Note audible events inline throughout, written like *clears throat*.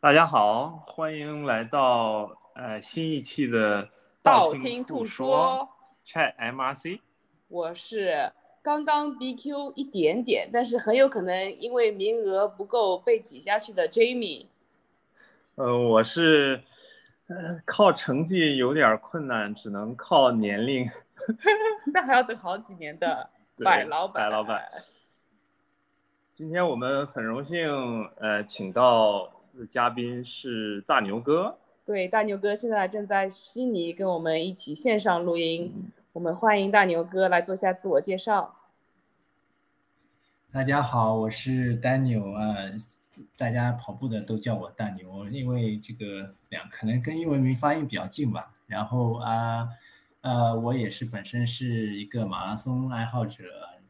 大家好，欢迎来到呃新一期的道听听途说 Chat MRC。我是刚刚 BQ 一点点，但是很有可能因为名额不够被挤下去的 Jamie。呃，我是呃靠成绩有点困难，只能靠年龄。*laughs* 那还要等好几年的 *laughs* 对百老板。百老板今天我们很荣幸呃请到的嘉宾是大牛哥。对，大牛哥现在正在悉尼跟我们一起线上录音，我们欢迎大牛哥来做下自我介绍。大家好，我是丹牛啊，大家跑步的都叫我大牛，因为这个两可能跟英文名发音比较近吧。然后啊，呃，我也是本身是一个马拉松爱好者，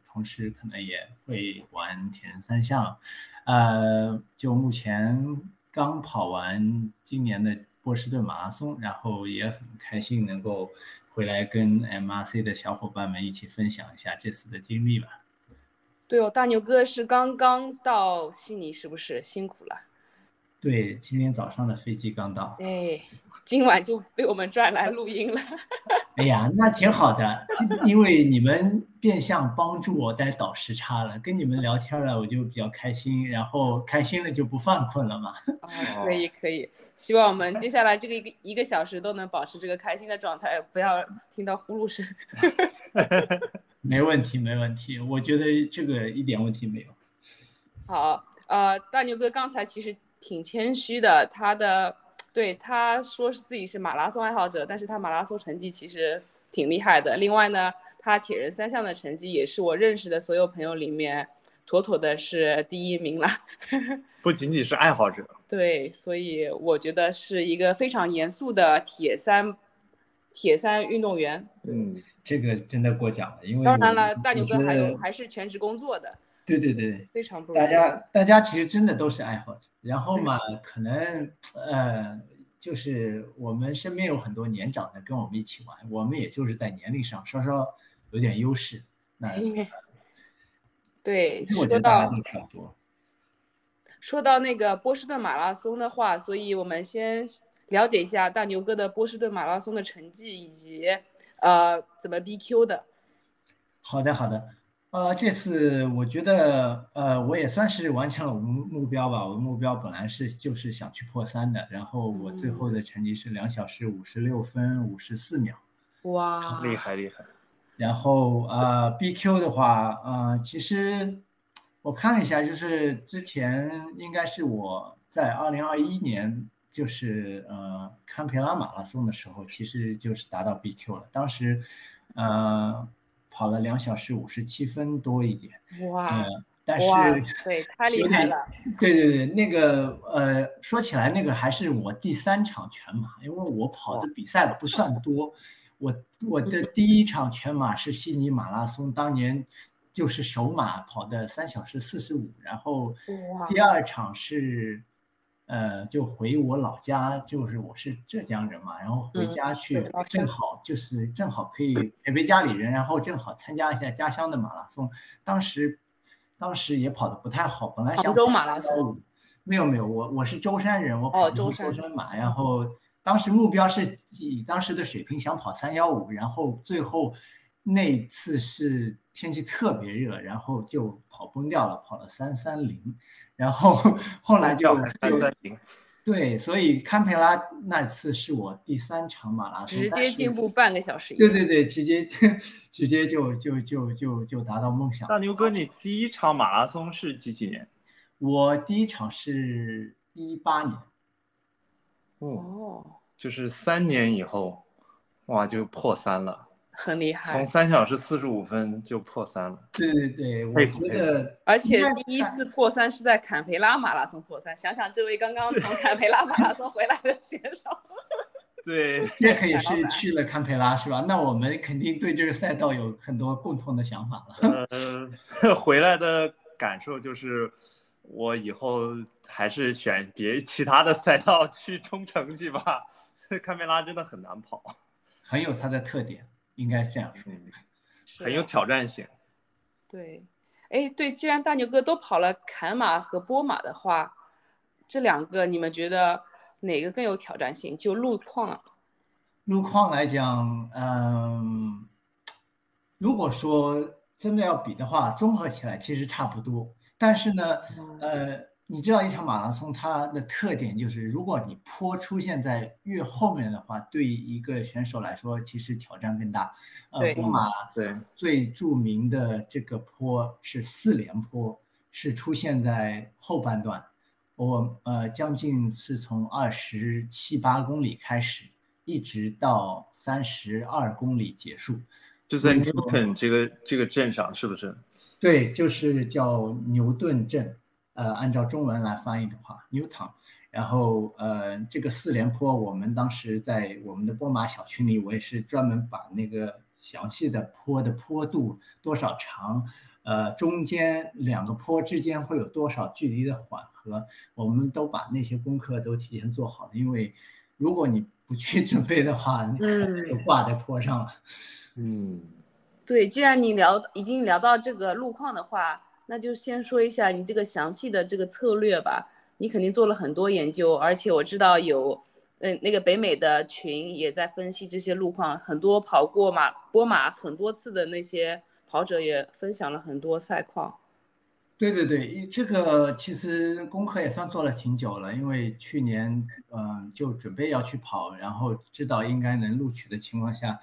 同时可能也会玩铁人三项。呃，就目前刚跑完今年的波士顿马拉松，然后也很开心能够回来跟 MRC 的小伙伴们一起分享一下这次的经历吧。对哦，大牛哥是刚刚到悉尼，是不是辛苦了？对，今天早上的飞机刚到。哎，今晚就被我们拽来录音了。哎呀，那挺好的，因为你们变相帮助我带倒时差了，跟你们聊天了，我就比较开心，然后开心了就不犯困了嘛。哦，可以可以，希望我们接下来这个一个一个小时都能保持这个开心的状态，不要听到呼噜声。*laughs* *laughs* 没问题，没问题，我觉得这个一点问题没有。好，呃，大牛哥刚才其实挺谦虚的，他的对他说是自己是马拉松爱好者，但是他马拉松成绩其实挺厉害的。另外呢，他铁人三项的成绩也是我认识的所有朋友里面妥妥的是第一名了。*laughs* 不仅仅是爱好者，对，所以我觉得是一个非常严肃的铁三铁三运动员。嗯，这个真的过奖了，因为当然了，大牛哥还有还是全职工作的，对对对，非常不容易。大家大家其实真的都是爱好者，然后嘛，可能呃，就是我们身边有很多年长的跟我们一起玩，我们也就是在年龄上稍稍有点优势。那 *laughs* 对，说到得大家都差不多。说到那个波士顿马拉松的话，所以我们先了解一下大牛哥的波士顿马拉松的成绩以及呃怎么 BQ 的。好的，好的。呃，这次我觉得，呃，我也算是完成了我们目标吧。我的目标本来是就是想去破三的，然后我最后的成绩是两小时五十六分五十四秒。哇，厉害厉害。然后呃，BQ 的话，呃，其实我看了一下，就是之前应该是我在二零二一年，就是呃堪培拉马拉松的时候，其实就是达到 BQ 了。当时呃跑了两小时五十七分多一点，哇，呃，但是哇塞，太厉害了！对对对，那个呃，说起来那个还是我第三场全马，因为我跑的比赛的不算多。我我的第一场全马是悉尼马拉松，当年就是首马跑的三小时四十五，然后第二场是呃就回我老家，就是我是浙江人嘛，然后回嗯家去正好就是正好可以陪陪家里人，然后正好参加一下家乡的马拉松，当时当时也跑得不太好，本来想跑杭州马拉松，没有没有，我我是舟山人，我哦跑舟山马，然后当时目标是以当时的水平想跑三幺五，然后最后那次是天气特别热，然后就跑崩掉了，跑了三三零，然后 *laughs* 后来就三三零，对，所以堪培拉那次是我第三场马拉松，直接进步半个小时。对对对，直接直接就就就就就达到梦想。大牛哥，你第一场马拉松是几几年？我第一场是一八年。哦，哦，就是三年以后，哇，就破三了，很厉害从。三小时四十五分就破三了。对对对，我佩服佩服觉得而且第一次破三是在坎培拉马拉松破三，想想这位刚刚从坎培拉马拉松回来的选手，*laughs* 对，这可以是去了堪培拉是吧？那我们肯定对这个赛道有很多共同的想法了。呃，回来的感受就是，我以后还是选别其他的赛道去冲成绩吧。堪培拉真的很难跑，很有它的特点，应该这样说。很有挑战性。对，哎，对，既然大牛哥都跑了坎马和波马的话，这两个你们觉得哪个更有挑战性？就路况，路况来讲，嗯，如果说真的要比的话，综合起来其实差不多。但是呢，呃，你知道一场马拉松它的特点就是，如果你坡出现在越后面的话，对一个选手来说其实挑战更大。呃，波马对最著名的这个坡是四连坡，是出现在后半段。我呃将近是从二十七八公里开始，一直到三十二公里结束。就在 Newton 这个这个镇上，是不是？对，就是叫牛顿镇。呃，按照中文来翻译的话，Newton。然后呃，这个四连坡，我们当时在我们的波马小群里，我也是专门把那个详细的坡的坡度多少长，呃，中间两个坡之间会有多少距离的缓和，我们都把那些功课都提前做好了。因为如果你不去准备的话，可能就挂在坡上了。嗯，对，既然你聊已经聊到这个路况的话，那就先说一下你这个详细的这个策略吧。你肯定做了很多研究，而且我知道有，嗯，那个北美的群也在分析这些路况，很多跑过马波马很多次的那些跑者也分享了很多赛况。对对对，这个其实功课也算做了挺久了，因为去年嗯就准备要去跑，然后知道应该能录取的情况下，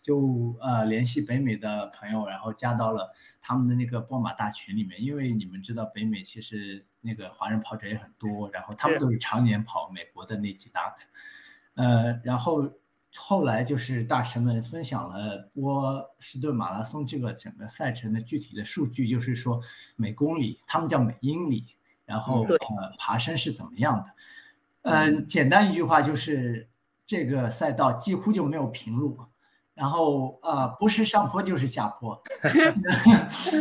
就呃联系北美的朋友，然后加到了他们的那个波马大群里面，因为你们知道北美其实那个华人跑者也很多，然后他们都是常年跑美国的那几大的，呃，然后。后来就是大神们分享了波士顿马拉松这个整个赛程的具体的数据，就是说每公里，他们叫每英里，然后呃爬升是怎么样的？嗯，简单一句话就是这个赛道几乎就没有平路，然后呃不是上坡就是下坡，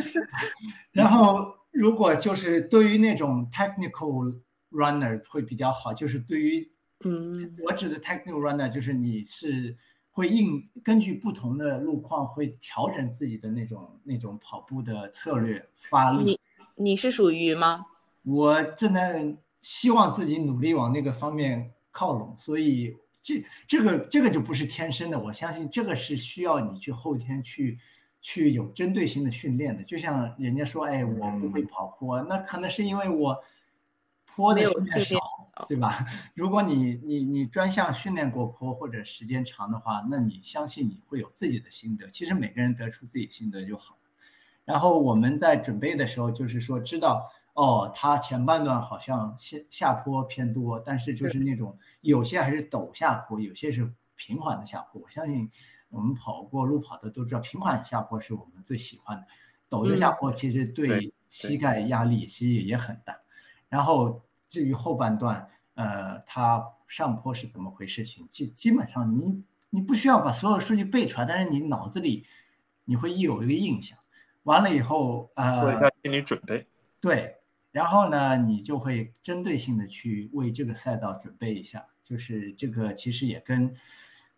*laughs* 然后如果就是对于那种 technical runner 会比较好，就是对于。嗯，我指的 technical runner 就是你是会应根据不同的路况会调整自己的那种那种跑步的策略发力。你你是属于吗？我正在希望自己努力往那个方面靠拢，所以这这个这个就不是天生的，我相信这个是需要你去后天去去有针对性的训练的。就像人家说，哎，我不会跑坡，那可能是因为我坡的训练少。对吧？*laughs* 如果你你你专项训练过坡或者时间长的话，那你相信你会有自己的心得。其实每个人得出自己心得就好了。然后我们在准备的时候，就是说知道哦，它前半段好像下下坡偏多，但是就是那种有些还是陡下坡，有些是平缓的下坡。我相信我们跑过路跑的都知道，平缓下坡是我们最喜欢的，陡的下坡其实对膝盖压力其实也很大。然后。至于后半段，呃，它上坡是怎么回事情，基基本上你你不需要把所有数据背出来，但是你脑子里你会有一个印象，完了以后，呃，做一下心理准备。对，然后呢，你就会针对性的去为这个赛道准备一下，就是这个其实也跟。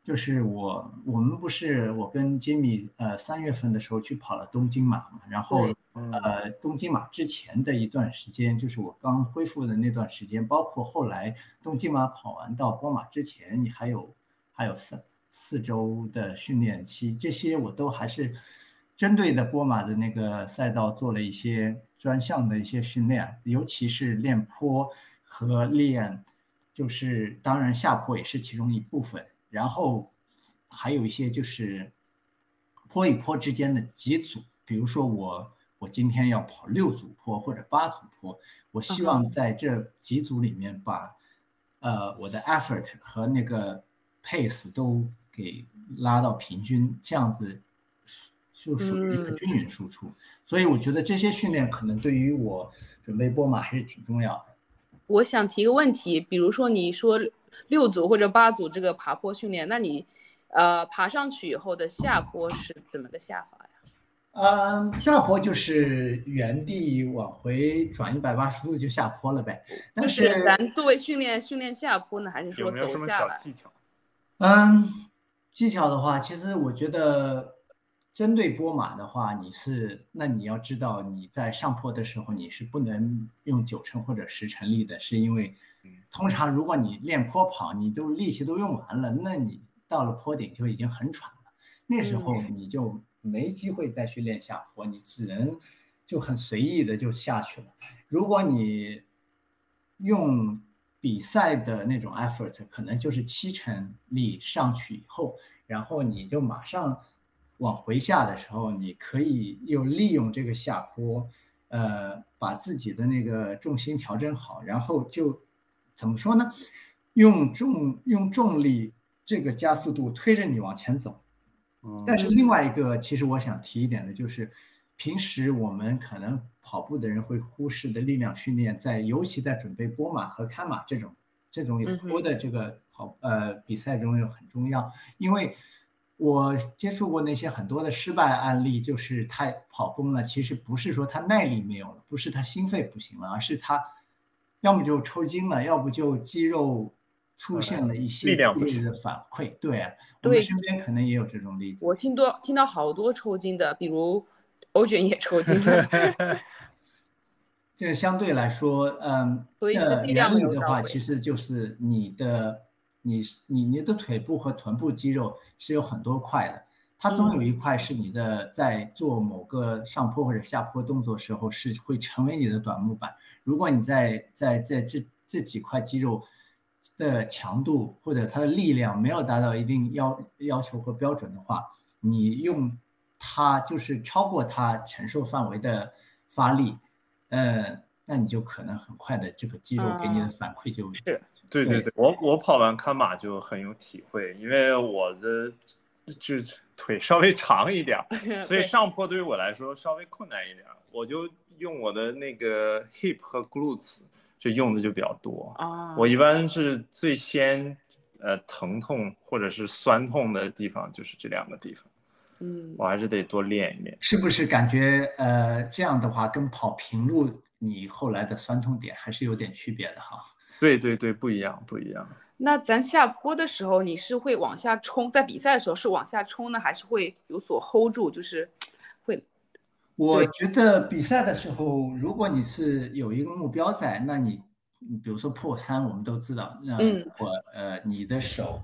就是我，我们不是我跟吉米，呃，三月份的时候去跑了东京马嘛，然后，呃，东京马之前的一段时间，就是我刚恢复的那段时间，包括后来东京马跑完到波马之前，你还有还有三四周的训练期，这些我都还是针对的波马的那个赛道做了一些专项的一些训练，尤其是练坡和练，就是当然下坡也是其中一部分。然后还有一些就是坡与坡之间的几组，比如说我我今天要跑六组坡或者八组坡，我希望在这几组里面把呃我的 effort 和那个 pace 都给拉到平均，这样子就属于一个均匀输出。所以我觉得这些训练可能对于我准备波马还是挺重要的。我想提个问题，比如说你说。六组或者八组这个爬坡训练，那你，呃，爬上去以后的下坡是怎么个下法呀？嗯，下坡就是原地往回转一百八十度就下坡了呗。但是咱作为训练训练下坡呢，还是说走下来？技巧？嗯，技巧的话，其实我觉得，针对波马的话，你是那你要知道，你在上坡的时候你是不能用九成或者十成力的，是因为。通常如果你练坡跑，你都力气都用完了，那你到了坡顶就已经很喘了，那时候你就没机会再去练下坡，你只能就很随意的就下去了。如果你用比赛的那种 effort，可能就是七成力上去以后，然后你就马上往回下的时候，你可以又利用这个下坡，呃，把自己的那个重心调整好，然后就怎么说呢？用重用重力这个加速度推着你往前走。但是另外一个，其实我想提一点的就是。平时我们可能跑步的人会忽视的力量训练，在尤其在准备波马和看马这种这种有坡的这个跑呃比赛中又很重要。因为我接触过那些很多的失败案例，就是他跑崩了，其实不是说他耐力没有了，不是他心肺不行了，而是他要么就抽筋了，要不就肌肉出现了一些力量的反馈。对，我们身边可能也有这种例子。我听多听到好多抽筋的，比如。欧卷也抽筋了 *laughs* *laughs* 这个相对来说，嗯，所以是力量的话，其实就是你的，你你你的腿部和臀部肌肉是有很多块的，它总有一块是你的在做某个上坡或者下坡动作时候是会成为你的短木板。如果你在在在这这几块肌肉的强度或者它的力量没有达到一定要要求和标准的话，你用。它就是超过它承受范围的发力，嗯，那你就可能很快的这个肌肉给你的反馈就是，对对对，我我跑完看马就很有体会，因为我的就腿稍微长一点，*laughs* 所以上坡对于我来说稍微困难一点，我就用我的那个 hip 和 glutes 就用的就比较多啊，我一般是最先呃疼痛或者是酸痛的地方就是这两个地方。嗯，我还是得多练一练。是不是感觉呃这样的话，跟跑平路你后来的酸痛点还是有点区别的哈？对对对，不一样不一样。那咱下坡的时候，你是会往下冲，在比赛的时候是往下冲呢，还是会有所 hold 住？就是会。我觉得比赛的时候，如果你是有一个目标在，那你比如说破三，我们都知道，那我呃你的手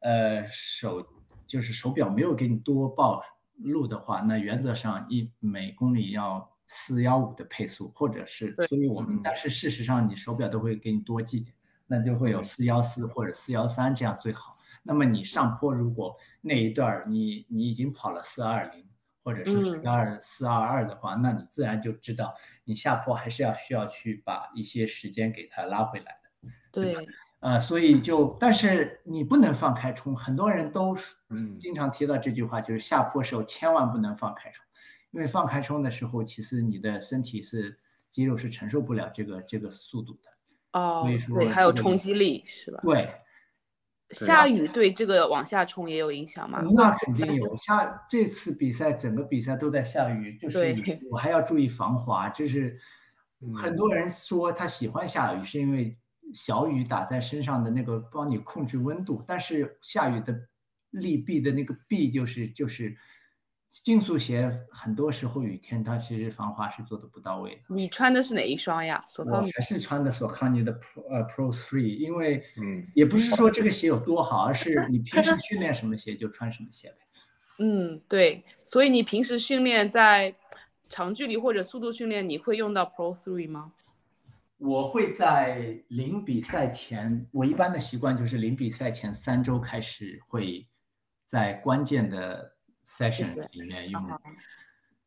呃手。就是手表没有给你多报路的话，那原则上一每公里要四幺五的配速，或者是，所以我们但是事实上你手表都会给你多记点，那就会有四幺四或者四幺三这样最好。那么你上坡如果那一段你你已经跑了四二零或者是四二四二二的话，那你自然就知道你下坡还是要需要去把一些时间给它拉回来的。对。呃，所以就，但是你不能放开冲，很多人都嗯经常提到这句话，就是下坡时候千万不能放开冲，因为放开冲的时候，其实你的身体是肌肉是承受不了这个这个速度的。哦，所以说对，还有冲击力是吧？对。下雨对这个往下冲也有影响吗？那肯定有。下这次比赛整个比赛都在下雨，就是我还要注意防滑。就是很多人说他喜欢下雨，是因为。小雨打在身上的那个帮你控制温度，但是下雨的利弊的那个弊就是就是竞速鞋很多时候雨天它其实防滑是做的不到位的。你穿的是哪一双呀？索康尼还是穿的索康尼的 Pro 呃 Pro Three，因为嗯也不是说这个鞋有多好，而是你平时训练什么鞋就穿什么鞋呗。*laughs* 嗯，对，所以你平时训练在长距离或者速度训练，你会用到 Pro Three 吗？我会在临比赛前，我一般的习惯就是临比赛前三周开始会在关键的 session 里面用，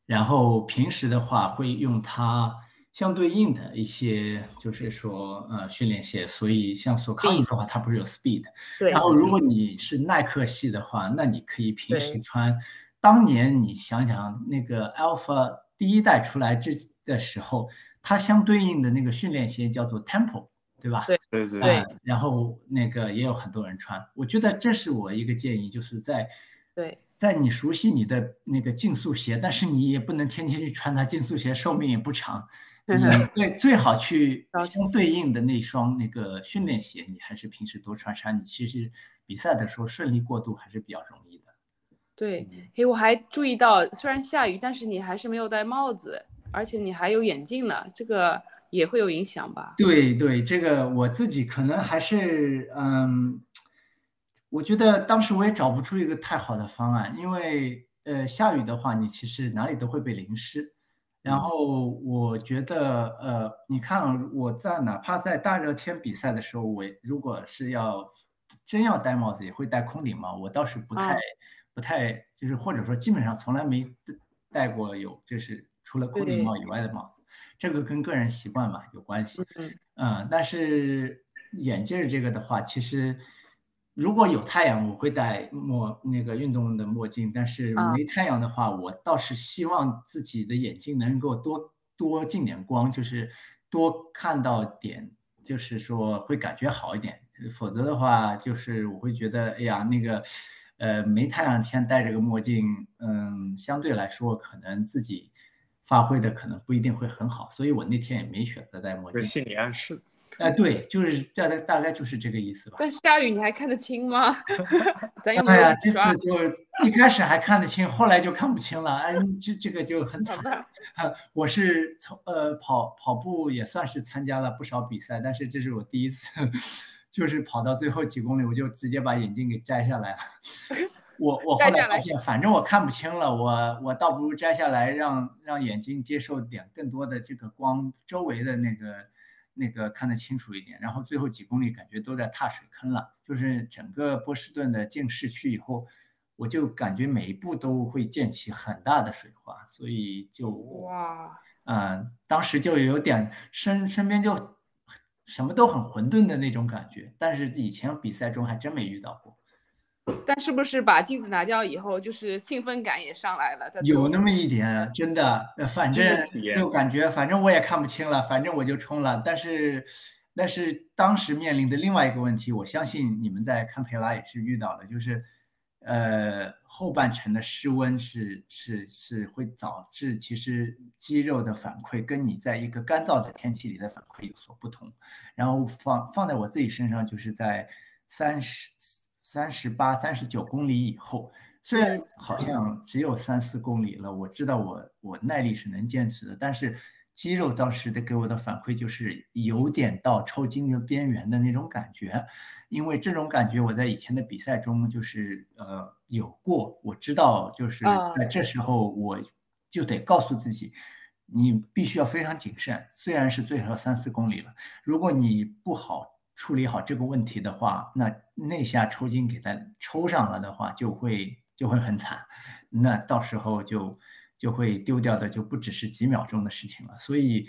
然后平时的话会用它相对应的一些，就是说呃训练鞋。所以像索康尼的话，它不是有 speed，然后如果你是耐克系的话，那你可以平时穿。当年你想想那个 Alpha 第一代出来之的时候。它相对应的那个训练鞋叫做 Temple，对吧？对对对。然后那个也有很多人穿，我觉得这是我一个建议，就是在对，在你熟悉你的那个竞速鞋，但是你也不能天天去穿它，竞速鞋寿命也不长。*laughs* 你对最好去相对应的那双那个训练鞋，你还是平时多穿穿，你其实比赛的时候顺利过渡还是比较容易的。对，嘿，我还注意到，虽然下雨，但是你还是没有戴帽子。而且你还有眼镜呢，这个也会有影响吧？对对，这个我自己可能还是嗯，我觉得当时我也找不出一个太好的方案，因为呃下雨的话，你其实哪里都会被淋湿。然后我觉得呃，你看我在哪怕在大热天比赛的时候，我如果是要真要戴帽子，也会戴空顶帽。我倒是不太不太就是或者说基本上从来没戴过有就是除了空顶帽以外的帽子。这个跟个人习惯嘛有关系，嗯，但是眼镜这个的话，其实如果有太阳，我会戴墨那个运动的墨镜，但是没太阳的话，我倒是希望自己的眼睛能够多多进点光，就是多看到点，就是说会感觉好一点。否则的话，就是我会觉得，哎呀，那个，呃，没太阳天戴着个墨镜，嗯，相对来说可能自己。发挥的可能不一定会很好，所以我那天也没选择戴墨镜。心理暗示。哎，对，就是大概大概就是这个意思吧。但下雨你还看得清吗？*laughs* 咱哎呀，这次就一开始还看得清，后来就看不清了。哎，这这个就很惨。*laughs* *laughs* 我是从呃跑跑步也算是参加了不少比赛，但是这是我第一次，就是跑到最后几公里，我就直接把眼镜给摘下来了。我我后来发现，反正我看不清了，我我倒不如摘下来，让让眼睛接受点更多的这个光，周围的那个那个看得清楚一点。然后最后几公里感觉都在踏水坑了，就是整个波士顿的进市区以后，我就感觉每一步都会溅起很大的水花，所以就哇，嗯，当时就有点身身边就什么都很混沌的那种感觉，但是以前比赛中还真没遇到过。但是不是把镜子拿掉以后，就是兴奋感也上来了？有那么一点，真的，反正就感觉，反正我也看不清了，反正我就冲了。但是，但是当时面临的另外一个问题，我相信你们在堪培拉也是遇到的，就是，呃，后半程的室温是是是会导致其实肌肉的反馈跟你在一个干燥的天气里的反馈有所不同。然后放放在我自己身上，就是在三十。三十八、三十九公里以后，虽然好像只有三四公里了，我知道我我耐力是能坚持的，但是肌肉当时的给我的反馈就是有点到抽筋的边缘的那种感觉，因为这种感觉我在以前的比赛中就是呃有过，我知道就是在这时候我就得告诉自己，你必须要非常谨慎，虽然是最后三四公里了，如果你不好。处理好这个问题的话，那那下抽筋给它抽上了的话，就会就会很惨，*laughs* 那到时候就就会丢掉的就不只是几秒钟的事情了。所以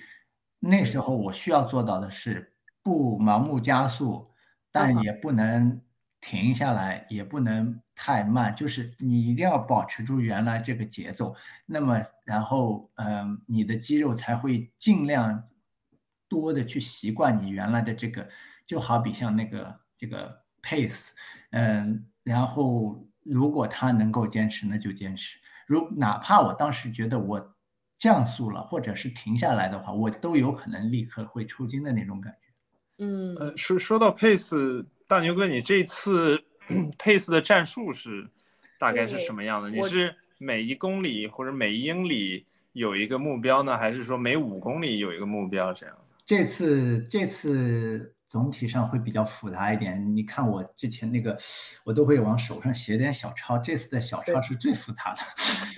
那时候我需要做到的是不盲目加速，但也不能停下来，也不能太慢，就是你一定要保持住原来这个节奏。那么然后嗯，你的肌肉才会尽量多的去习惯你原来的这个。就好比像那个这个 pace，嗯，然后如果他能够坚持，那就坚持。如哪怕我当时觉得我降速了，或者是停下来的话，我都有可能立刻会抽筋的那种感觉。嗯，呃，说说到 pace，大牛哥，你这次 *clears throat* pace 的战术是大概是什么样的？你是每一公里或者每一英里有一个目标呢，还是说每五公里有一个目标这样？这次这次。总体上会比较复杂一点。你看我之前那个，我都会往手上写点小抄。这次的小抄是最复杂的，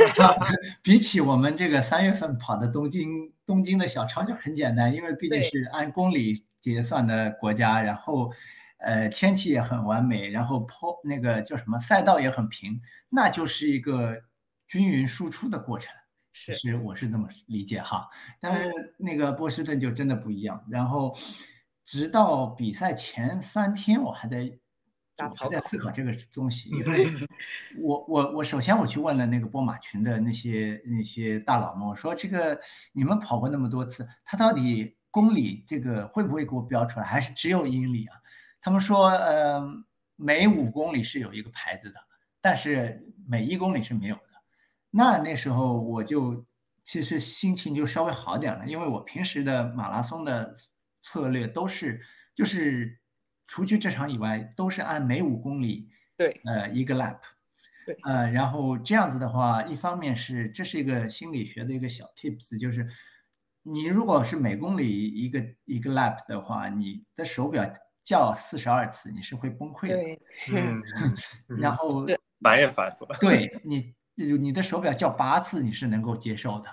*laughs* 比起我们这个三月份跑的东京，东京的小抄就很简单，因为毕竟是按公里结算的国家，然后，呃，天气也很完美，然后坡那个叫什么赛道也很平，那就是一个均匀输出的过程。其实我是这么理解哈，但是那个波士顿就真的不一样，然后。直到比赛前三天，我还在，我还在思考这个东西，因为我我我首先我去问了那个波马群的那些那些大佬们，我说这个你们跑过那么多次，他到底公里这个会不会给我标出来，还是只有英里啊？他们说，呃，每五公里是有一个牌子的，但是每一公里是没有的。那那时候我就其实心情就稍微好点了，因为我平时的马拉松的。策略都是，就是除去这场以外，都是按每五公里，对，呃，一个 lap，对，呃，然后这样子的话，一方面是这是一个心理学的一个小 tips，就是你如果是每公里一个一个 lap 的话，你的手表叫四十二次，你是会崩溃的。嗯 *laughs* *laughs* 然后烦也烦死了。对你，你的手表叫八次，你是能够接受的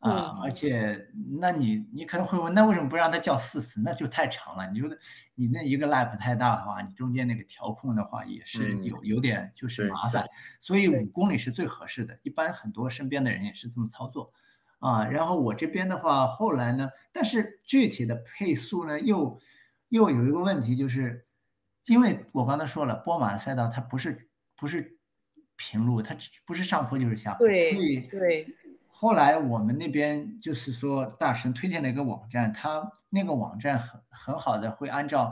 啊。嗯而且，那你你可能会问，那为什么不让它叫四次？那就太长了。你说你那一个 lap 太大的话，你中间那个调控的话也是嗯有有点就是麻烦。所以对五公里是最合适的，一般很多身边的人也是这么操作。啊，然后我这边的话，后来呢，但是具体的配速呢，又又有一个问题，就是因为我刚才说了，波马的赛道它不是不是平路，它不是上坡就是下坡，对对，后来我们那边就是说，大神推荐了一个网站，他那个网站很很好的会按照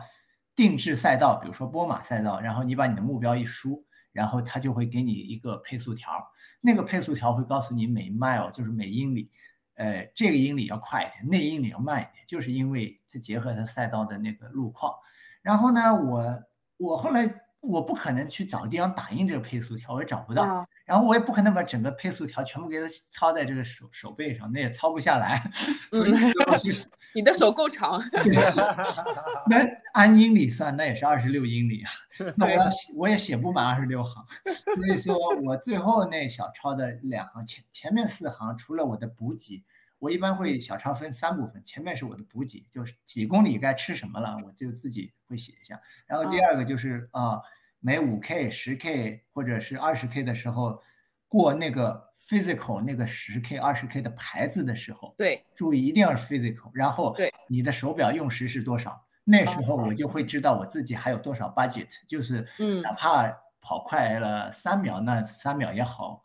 定制赛道，比如说波马赛道，然后你把你的目标一输，然后他就会给你一个配速条，那个配速条会告诉你每 mile 就是每英里，呃，这个英里要快一点，那英里要慢一点，就是因为它结合它赛道的那个路况。然后呢，我我后来我不可能去找个地方打印这个配速条，我也找不到。啊，然后我也不可能把整个配速条全部给它抄在这个手手背上，那也抄不下来。*laughs* 你的手够长，*laughs* 那按英里算，那也是二十六英里啊。*laughs* 那我我也写不满二十六行，所以说我最后那小抄的两行前前面四行，除了我的补给，我一般会小抄分三部分，前面是我的补给，就是几公里该吃什么了，我就自己会写一下。然后第二个就是啊、每五 K、十 K 或者是二十 K 的时候，过那个 physical 那个十 K、二十 K 的牌子的时候，对，注意一定要是 physical，然后对。你的手表用时是多少，那时候我就会知道我自己还有多少 budget，就是嗯。哪怕跑快了三秒，那三秒也好，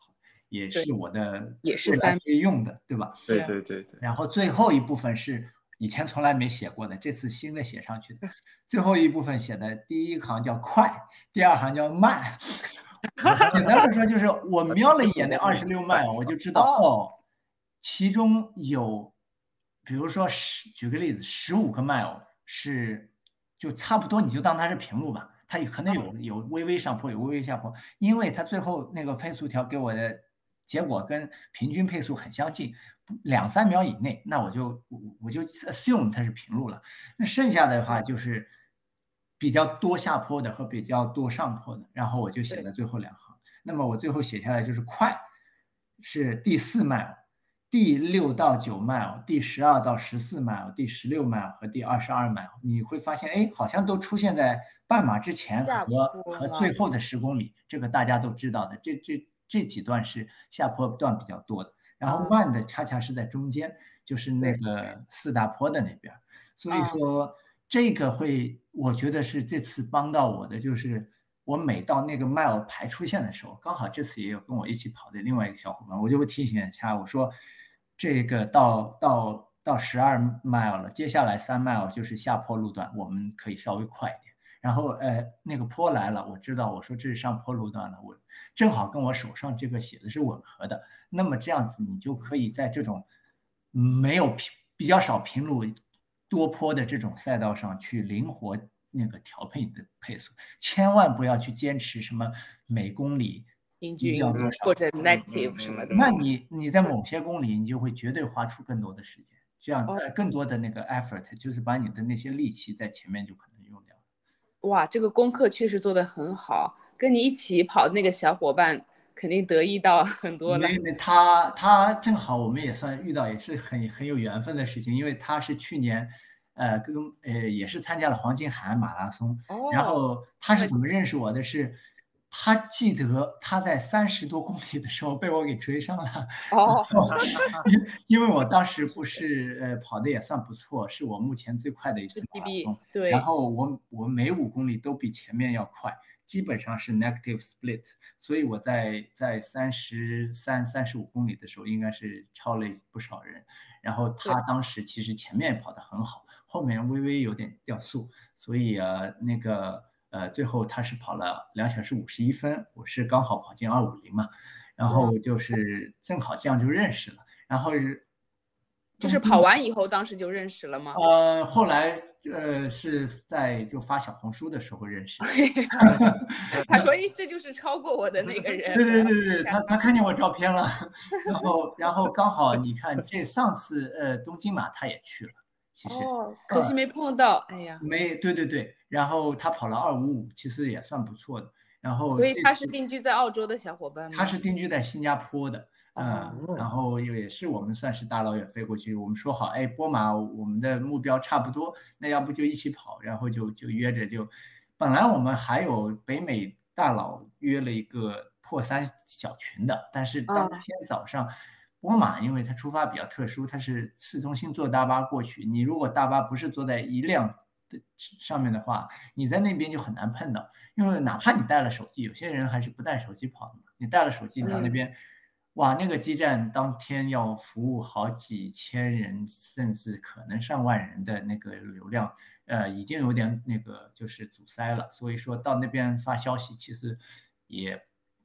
也是我的也是用的，对吧？对对对对，然后最后一部分是以前从来没写过的，这次新的写上去的。*laughs* 最后一部分写的第一行叫快，第二行叫慢。简单的说，就是 *laughs* 我瞄了一眼那二十六迈，我就知道哦，其中有，比如说十，举个例子，十五个 mile 是就差不多，你就当它是平路吧。它有可能有有微微上坡，有微微下坡，因为它最后那个分速条给我的结果跟平均配速很相近，两三秒以内，那我就我我就 assume 它是平路了。那剩下的话就是比较多下坡的和比较多上坡的，然后我就写了最后两行。那么我最后写下来就是快是第四 mile，第六到九 mile，第十二到十四 mile，第十六 mile 和第二十二 mile，你会发现，哎，好像都出现在半马之前和和最后的十公里，这个大家都知道的。这这这几段是下坡段比较多的，然后嗯慢的恰恰是在中间，就是那个四大坡的那边。所以嗯说这个会，我觉得是这次帮到我的，就是我每到那个 mile 牌出现的时候，刚好这次也有跟我一起跑的另外一个小伙伴，我就会提醒一下，我说这个到到到十二 mile 了，接下来三 mile 就是下坡路段，我们可以稍微快一点。然后呃，那个坡来了，我知道，我说这是上坡路段了，我正好跟我手上这个写的是吻合的，那么这样子你就可以在这种没有平比较少平路多坡的这种赛道上去灵活那个调配你的配速，千万不要去坚持什么每公里英一定俊要多少或者嗯 negative 嗯什么的。那你你在某些公里，你就会绝对花出更多的时间，这样更多的那个 effort，就是把你的那些力气在前面就可。哇，这个功课确实做得很好，跟你一起跑的那个小伙伴肯定得意到很多了。因为他他正好我们也算遇到也是很很有缘分的事情，因为他是去年呃跟呃也是参加了黄金海岸马拉松，哦，然后他是怎么认识我的是？他记得他在三十多公里的时候被我给追上了，哦，因 *laughs* 因为我当时不是呃跑的也算不错，是我目前最快的一次马拉松。对然，后我我每五公里都比前面要快，基本上是 negative split，所以我在在三十三、三十五公里的时候应该是超了不少人。然后他当时其实前面跑得很好，后面微微有点掉速，所以呃那个呃最后他是跑了两小时五十一分，我是刚好跑进二五零嘛，然后就是正好这样就认识了。然后是就是跑完以后，当时就认识了吗？呃，后来呃是在就发小红书的时候认识。*laughs* *laughs* 他说：“哎，这就是超过我的那个人。”对对对对，他他看见我照片了，*laughs* 然后然后刚好你看这上次呃东京马他也去了，其实哦，可惜没碰到，哎呀，没对对对，然后他跑了二五五，其实也算不错的。然后所以他是定居在澳洲的小伙伴吗？他是定居在新加坡的。嗯，然后也是我们算是大老远飞过去。我们说好，哎，波马，我们的目标差不多，那要不就一起跑，然后就就约着就。本来我们还有北美大佬约了一个破三小群的，但是当天早上，波马因为它出发比较特殊，它是市中心坐大巴过去。你如果大巴不是坐在一辆的上面的话，你在那边就很难碰到，因为哪怕你带了手机，有些人还是不带手机跑的嘛。你带了手机到那边。哇，那个基站当天要服务好几千人，甚至可能上万人的那个流量，呃，已经有点那个就是阻塞了。所以说到那边发消息，其实也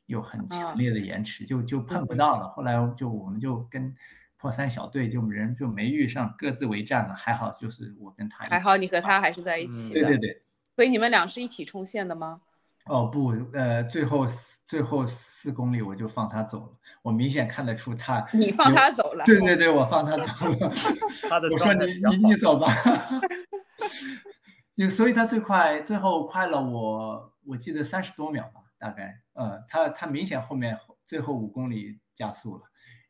有很强烈的延迟，就就碰不到了。后来就我们就跟破三小队就人就没遇上，各自为战了。还好就是我跟他，还好你和他还是在一起的。对对对。所以你们俩是一起冲线的吗？哦不，呃，最后最后四公里我就放他走了。我明显看得出他，你放他走了。对对对，我放他走了。*laughs* 我说你你你走吧。*laughs* 你所以他最快最后快了我，我记得三十多秒吧，大概。呃，他他明显后面最后五公里加速了，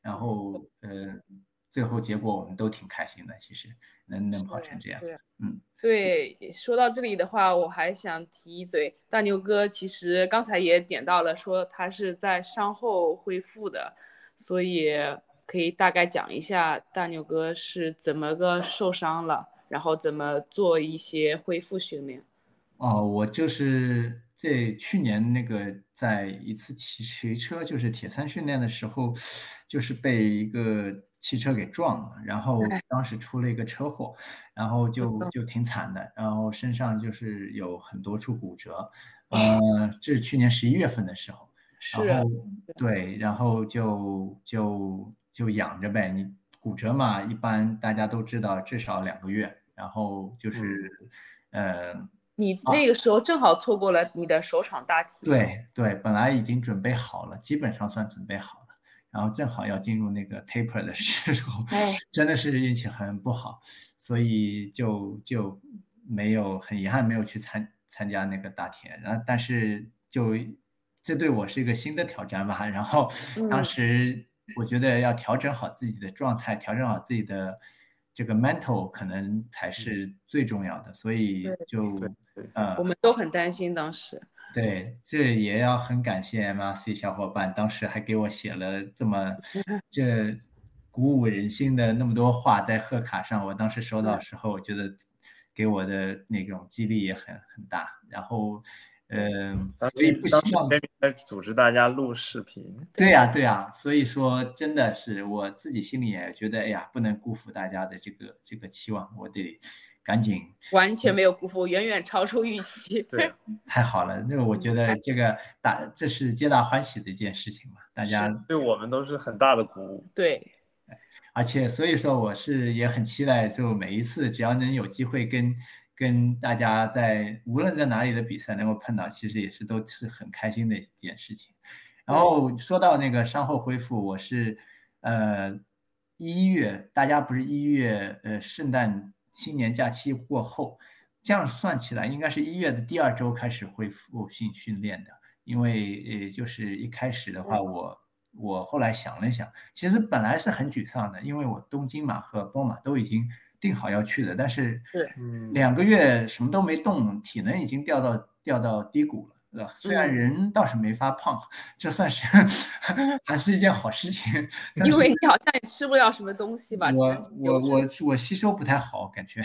然后呃。最后结果我们都挺开心的，其实能能跑成这样，嗯，对。说到这里的话，我还想提一嘴，大牛哥其实刚才也点到了，说他是在伤后恢复的，所以可以大概讲一下大牛哥是怎么个受伤了，然后怎么做一些恢复训练。哦，我就是在去年那个在一次骑骑车，就是铁三训练的时候，就是被一个。汽车给撞了，然后当时出了一个车祸，然后就就挺惨的，然后身上就是有很多处骨折，呃，这是去年十一月份的时候，然后对，然后就就就养着呗。你骨折嘛，一般大家都知道至少两个月，然后就是，呃，你那个时候正好错过了你的首场大体，对对，本来已经准备好了，基本上算准备好了。然后正好要进入那个 taper 的时候，*laughs* 真的是运气很不好，所以就就没有很遗憾没有去参参加那个大田。然后但是就这对我是一个新的挑战吧。然后当时我觉得要调整好自己的状态，调整好自己的这个 mental 可能才是最重要的。所以就呃，我们都很担心当时。对，这也要很感谢 MRC 小伙伴，当时还给我写了这么 *laughs* 这鼓舞人心的那么多话在贺卡上。我当时收到时候，我觉得给我的那种激励也很很大。然后，嗯，所以不希望组织大家录视频。对呀，对呀，所以说真的是我自己心里也觉得，哎呀，不能辜负大家的这个这个期望，我得。赶紧，完全没有辜负，远远超出预期。对，*laughs* 太好了，那个我觉得这个大，这是皆大欢喜的一件事情嘛，大家对我们都是很大的鼓舞。对，而且所以说我是也很期待，就每一次只要能有机会跟跟大家在无论在哪里的比赛能够碰到，其实也是都是很开心的一件事情。然后说到那个伤后恢复，我是呃一月，大家不是一月呃圣诞。新年假期过后，这样算起来，应该是一月的第二周开始恢复性训练的。因为呃，就是一开始的话，我我后来想了想，其实本来是很沮丧的，因为我东京马和波马都已经定好要去的，但是两个月什么都没动，体能已经掉到掉到低谷了。虽然人倒是没发胖，*laughs* 这算是 *laughs* 还是一件好事情。*laughs* 因为你好像也吃不了什么东西吧？我我我我吸收不太好，感觉。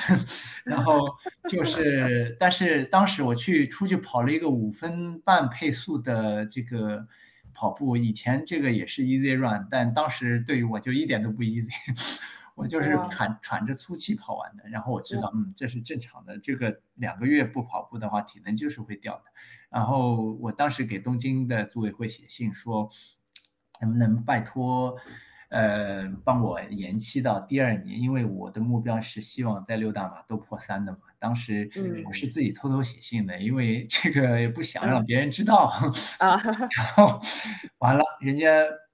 然后就是，但是当时我去出去跑了一个五分半配速的这个跑步，以前这个也是 easy run，但当时对于我就一点都不 easy，我就是喘喘着粗气跑完的。然后我知道，嗯，这是正常的。这个两个月不跑步的话，体能就是会掉的。然后我当时给东京的组委会写信说，能不能拜托，呃，帮我延期到第二年，因为我的目标是希望在六大马都破三的嘛。当时我是自己偷偷写信的，因为这个也不想让别人知道 *laughs* 啊。然后完了，人家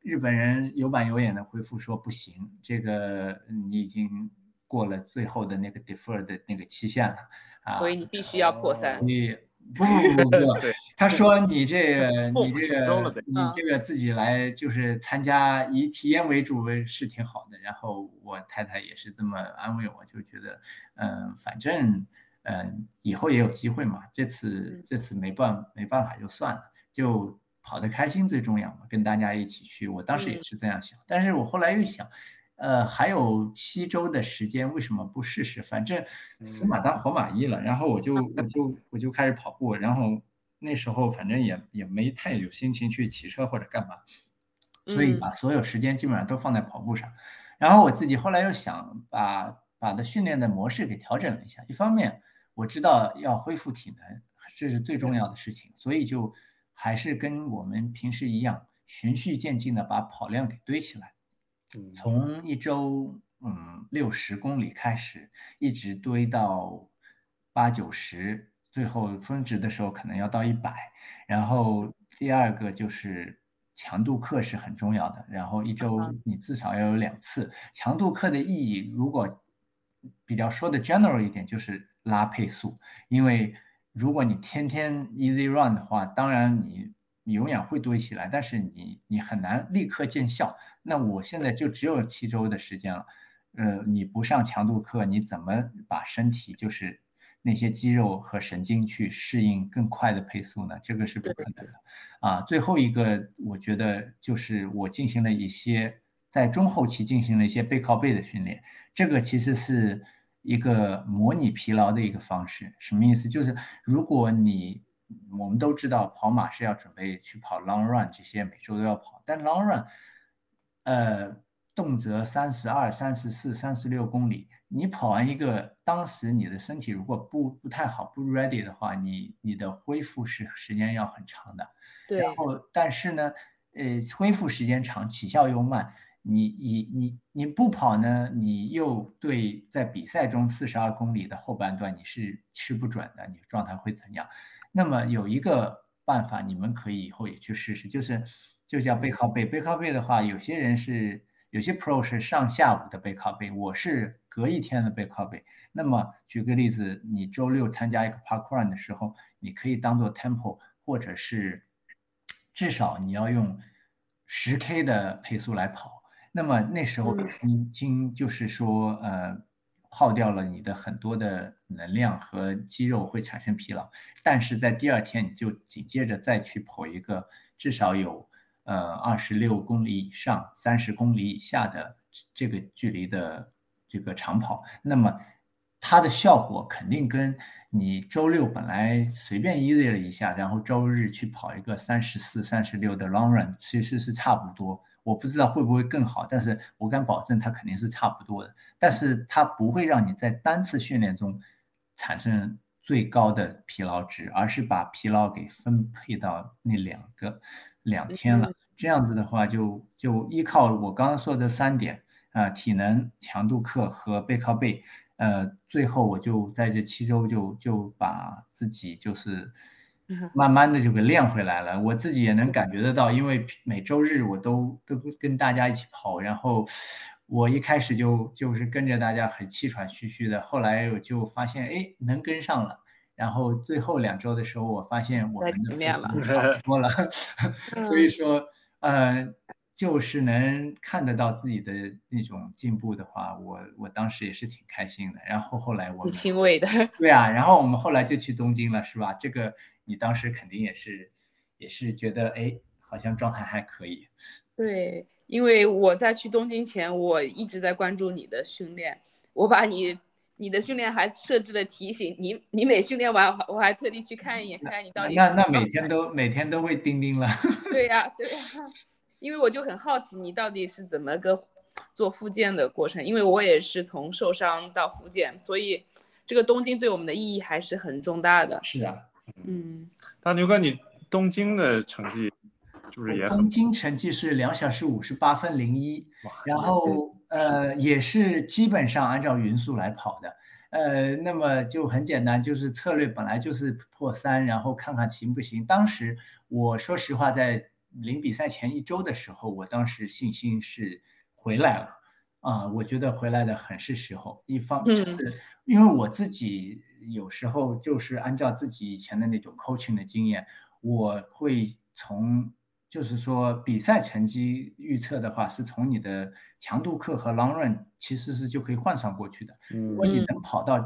日本人有板有眼的回复说不行，这个你已经过了最后的那个 defer 的那个期限了啊，所以你必须要破三。你不不不不，他说你这个 *laughs* 你这个你这个自己来就是参加以体验为主是挺好的。然后我太太也是这么安慰我，就觉得嗯，反正嗯以后也有机会嘛。这次这次没办没办法就算了，就跑得开心最重要嘛，跟大家一起去。我当时也是这样想，但是我后来又想。呃，还有七周的时间，为什么不试试？反正死马当活马医了。然后我就我就我就开始跑步。然后那时候反正也也没太有心情去骑车或者干嘛，所以把所有时间基本上都放在跑步上。然后我自己后来又想把把的训练的模式给调整了一下。一方面我知道要恢复体能，这是最重要的事情，所以就还是跟我们平时一样，循序渐进的把跑量给堆起来。从一周嗯六十公里开始，一直堆到八九十，最后峰值的时候可能要到一百。然后第二个就是强度课是很重要的，然后一周你至少要有两次强度课的意义。如果比较说的 general 一点，就是拉配速，因为如果你天天 easy run 的话，当然你。你永远会堆起来，但是你你很难立刻见效。那我现在就只有七周的时间了，呃，你不上强度课，你怎么把身体就是那些肌肉和神经去适应更快的配速呢？这个是不可能的啊。最后一个，我觉得就是我进行了一些在中后期进行了一些背靠背的训练，这个其实是一个模拟疲劳的一个方式。什么意思？就是如果你我们都知道跑马是要准备去跑 long run，这些每周都要跑。但 long run，呃，动辄三十二、三十四、三十六公里，你跑完一个，当时你的身体如果不不太好、不 ready 的话，你你的恢复是时间要很长的。对。然后，但是呢，呃，恢复时间长，起效又慢。你你你你不跑呢，你又对在比赛中四十二公里的后半段你是吃不准的，你状态会怎样？那么有一个办法，你们可以以后也去试试，就是就叫背靠背。背靠背的话，有些人是有些 pro 是上下午的背靠背，我是隔一天的背靠背。那么举个例子，你周六参加一个 park run 的时候，你可以当做 tempo，或者是至少你要用十 k 的配速来跑。那么那时候已经就是说呃。耗掉了你的很多的能量和肌肉会产生疲劳，但是在第二天你就紧接着再去跑一个至少有呃二十六公里以上、三十公里以下的这个距离的这个长跑，那么它的效果肯定跟你周六本来随便 easy 了一下，然后周日去跑一个三十四、三十六的 long run 其实是差不多。我不知道会不会更好，但是我敢保证它肯定是差不多的。但是它不会让你在单次训练中产生最高的疲劳值，而是把疲劳给分配到那两个两天了。这样子的话，就就依靠我刚刚说的三点啊，体能、强度课和背靠背，呃，最后我就在这七周就就把自己就是。*laughs* 慢慢的就给练回来了，我自己也能感觉得到，因为每周日我都都跟大家一起跑，然后我一开始就就是跟着大家很气喘吁吁的，后来我就发现哎能跟上了，然后最后两周的时候我发现我们的差不多了，*laughs* 所以说呃就是能看得到自己的那种进步的话，我我当时也是挺开心的，然后后来我挺欣慰的，对啊，然后我们后来就去东京了，是吧？这个。你当时肯定也是，也是觉得哎，好像状态还可以。对，因为我在去东京前，我一直在关注你的训练。我把你你的训练还设置了提醒，你你每训练完，我还特地去看一眼，看看你到底。那那每天都每天都会钉钉了。对呀，*laughs* 对呀，因为我就很好奇你到底是怎么个做复健的过程，因为我也是从受伤到复健，所以这个东京对我们的意义还是很重大的。是啊。嗯，大牛哥，你东京的成绩是不是也很东京成绩是两小时五十八分零一，然后呃也是基本上按照匀速来跑的，呃，那么就很简单，就是策略本来就是破三，然后看看行不行。当时我说实话，在临比赛前一周的时候，我当时信心是回来了。啊，我觉得回来的很是时候。一方就是因为我自己有时候就是按照自己以前的那种 coaching 的经验，我会从就是说比赛成绩预测的话，是从你的强度课和 long run 其实是就可以换算过去的。如果你能跑到，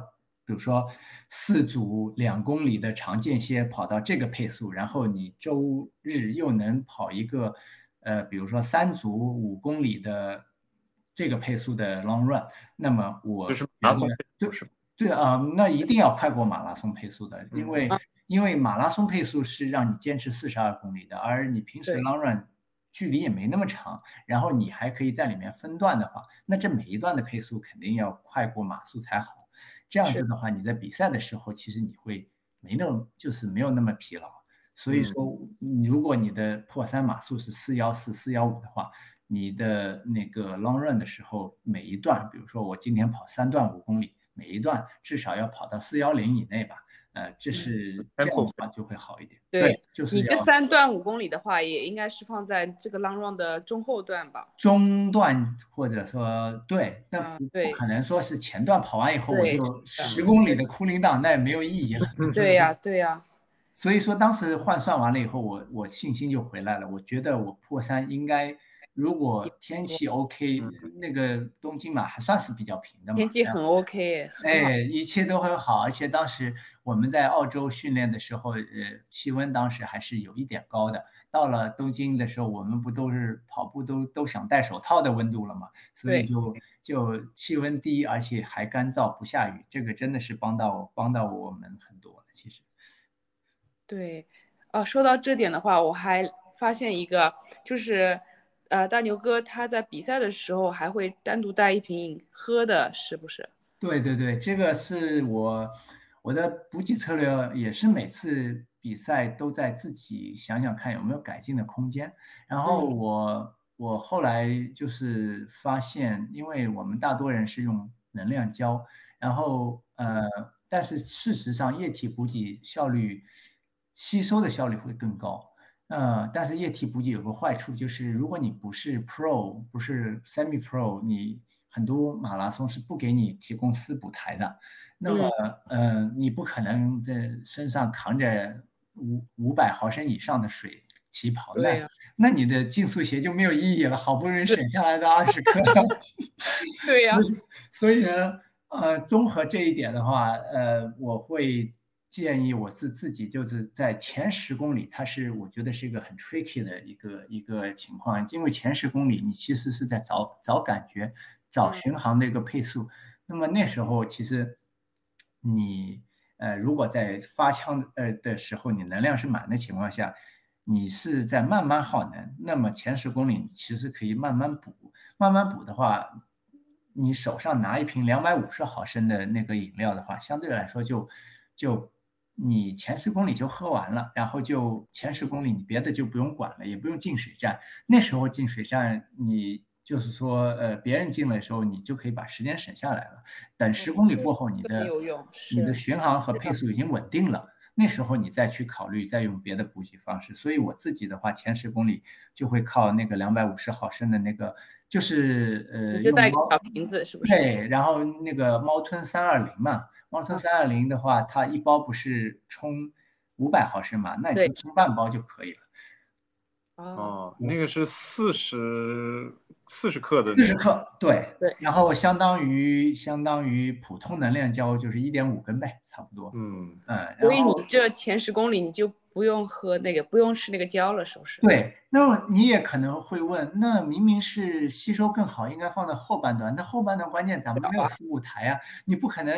比如说四组两公里的长间歇跑到这个配速，然后你周日又能跑一个，呃，比如说三组五公里的这个配速的 long run，那么我就是马拉松对对啊，那一定要快过马拉松配速的，因为。因为马拉松配速是让你坚持四十二公里的，而你平时 long run 距离也没那么长，然后你还可以在里面分段的话，那这每一段的配速肯定要快过马速才好。这样子的话，你在比赛的时候其实你会没那么就是没有那么疲劳。所以说，如果你的破三马速是四幺四四幺五的话，你的那个 long run 的时候，每一段，比如说我今天跑三段五公里，每一段至少要跑到四幺零以内吧。呃，这是这样的话就会好一点。对，就是你这三段五公里的话，也应该是放在这个 long run 的中后段吧？中段或者说对，那不可能说是前段跑完以后我就十公里的 cooling down，那也没有意义了。对呀，对呀。所以说当时换算完了以后，我我信心就回来了。我觉得我破三应该。如果天气 OK，那个东京嘛还算是比较平的嘛。天气很 OK，哎，一切都很好。而且当时我们在澳洲训练的时候，呃，气温当时还是有一点高的。到了东京的时候，我们不都是跑步都都想戴手套的温度了嘛？所以就就气温低，而且还干燥，不下雨，这个真的是帮到帮到我们很多了。其实，对，哦，说到这点的话，我还发现一个就是。呃，大牛哥他在比赛的时候还会单独带一瓶喝的，是不是？对对对，这个是我我的补给策略，也是每次比赛都在自己想想看有没有改进的空间。然后我我后来就是发现，因为我们大多人是用能量胶，然后呃，但是事实上液体补给效率吸收的效率会更高。呃，但是液体补给有个坏处，就是如果你不是 Pro，不是 Semi Pro，你很多马拉松是不给你提供私补台的。那么，嗯，你不可能在身上扛着五五百毫升以上的水起跑，那那你的竞速鞋就没有意义了。好不容易省下来的二十克，*laughs* 对呀。*laughs* 所以呢，呃，综合这一点的话，呃，我会。建议我自自己就是在前十公里，它是我觉得是一个很 tricky 的一个一个情况，因为前十公里你其实是在找找感觉，找巡航的一个配速。那么那时候其实你呃如果在发枪呃的时候你能量是满的情况下，你是在慢慢耗能，那么前十公里其实可以慢慢补，慢慢补的话，你手上拿一瓶两百五十毫升的那个饮料的话，相对来说就就。你前十公里就喝完了，然后就前十公里你别的就不用管了，也不用进水站。那时候进水站，你就是说，呃，别人进来的时候，你就可以把时间省下来了。等十公里过后，你的你的巡航和配速已经稳定了，那时候你再去考虑再用别的补给方式。所以我自己的话，前十公里就会靠那个两百五十毫升的那个，就是呃，就带个小瓶子，是不是？对，然后那个猫吞三二零嘛。猫吞三二零的话，它一包不是充五百毫升嘛？那你就充半包就可以了。哦，那个是四十四十克的。四十克，对对。然后相当于相当于普通能量胶就是一点五根呗，差不多。嗯嗯。所以你这前十公里你就。不用喝那个，不用吃那个胶了，是不是？对，那你也可能会问，那明明是吸收更好，应该放在后半段。那后半段关键咱们没有四五台啊，你不可能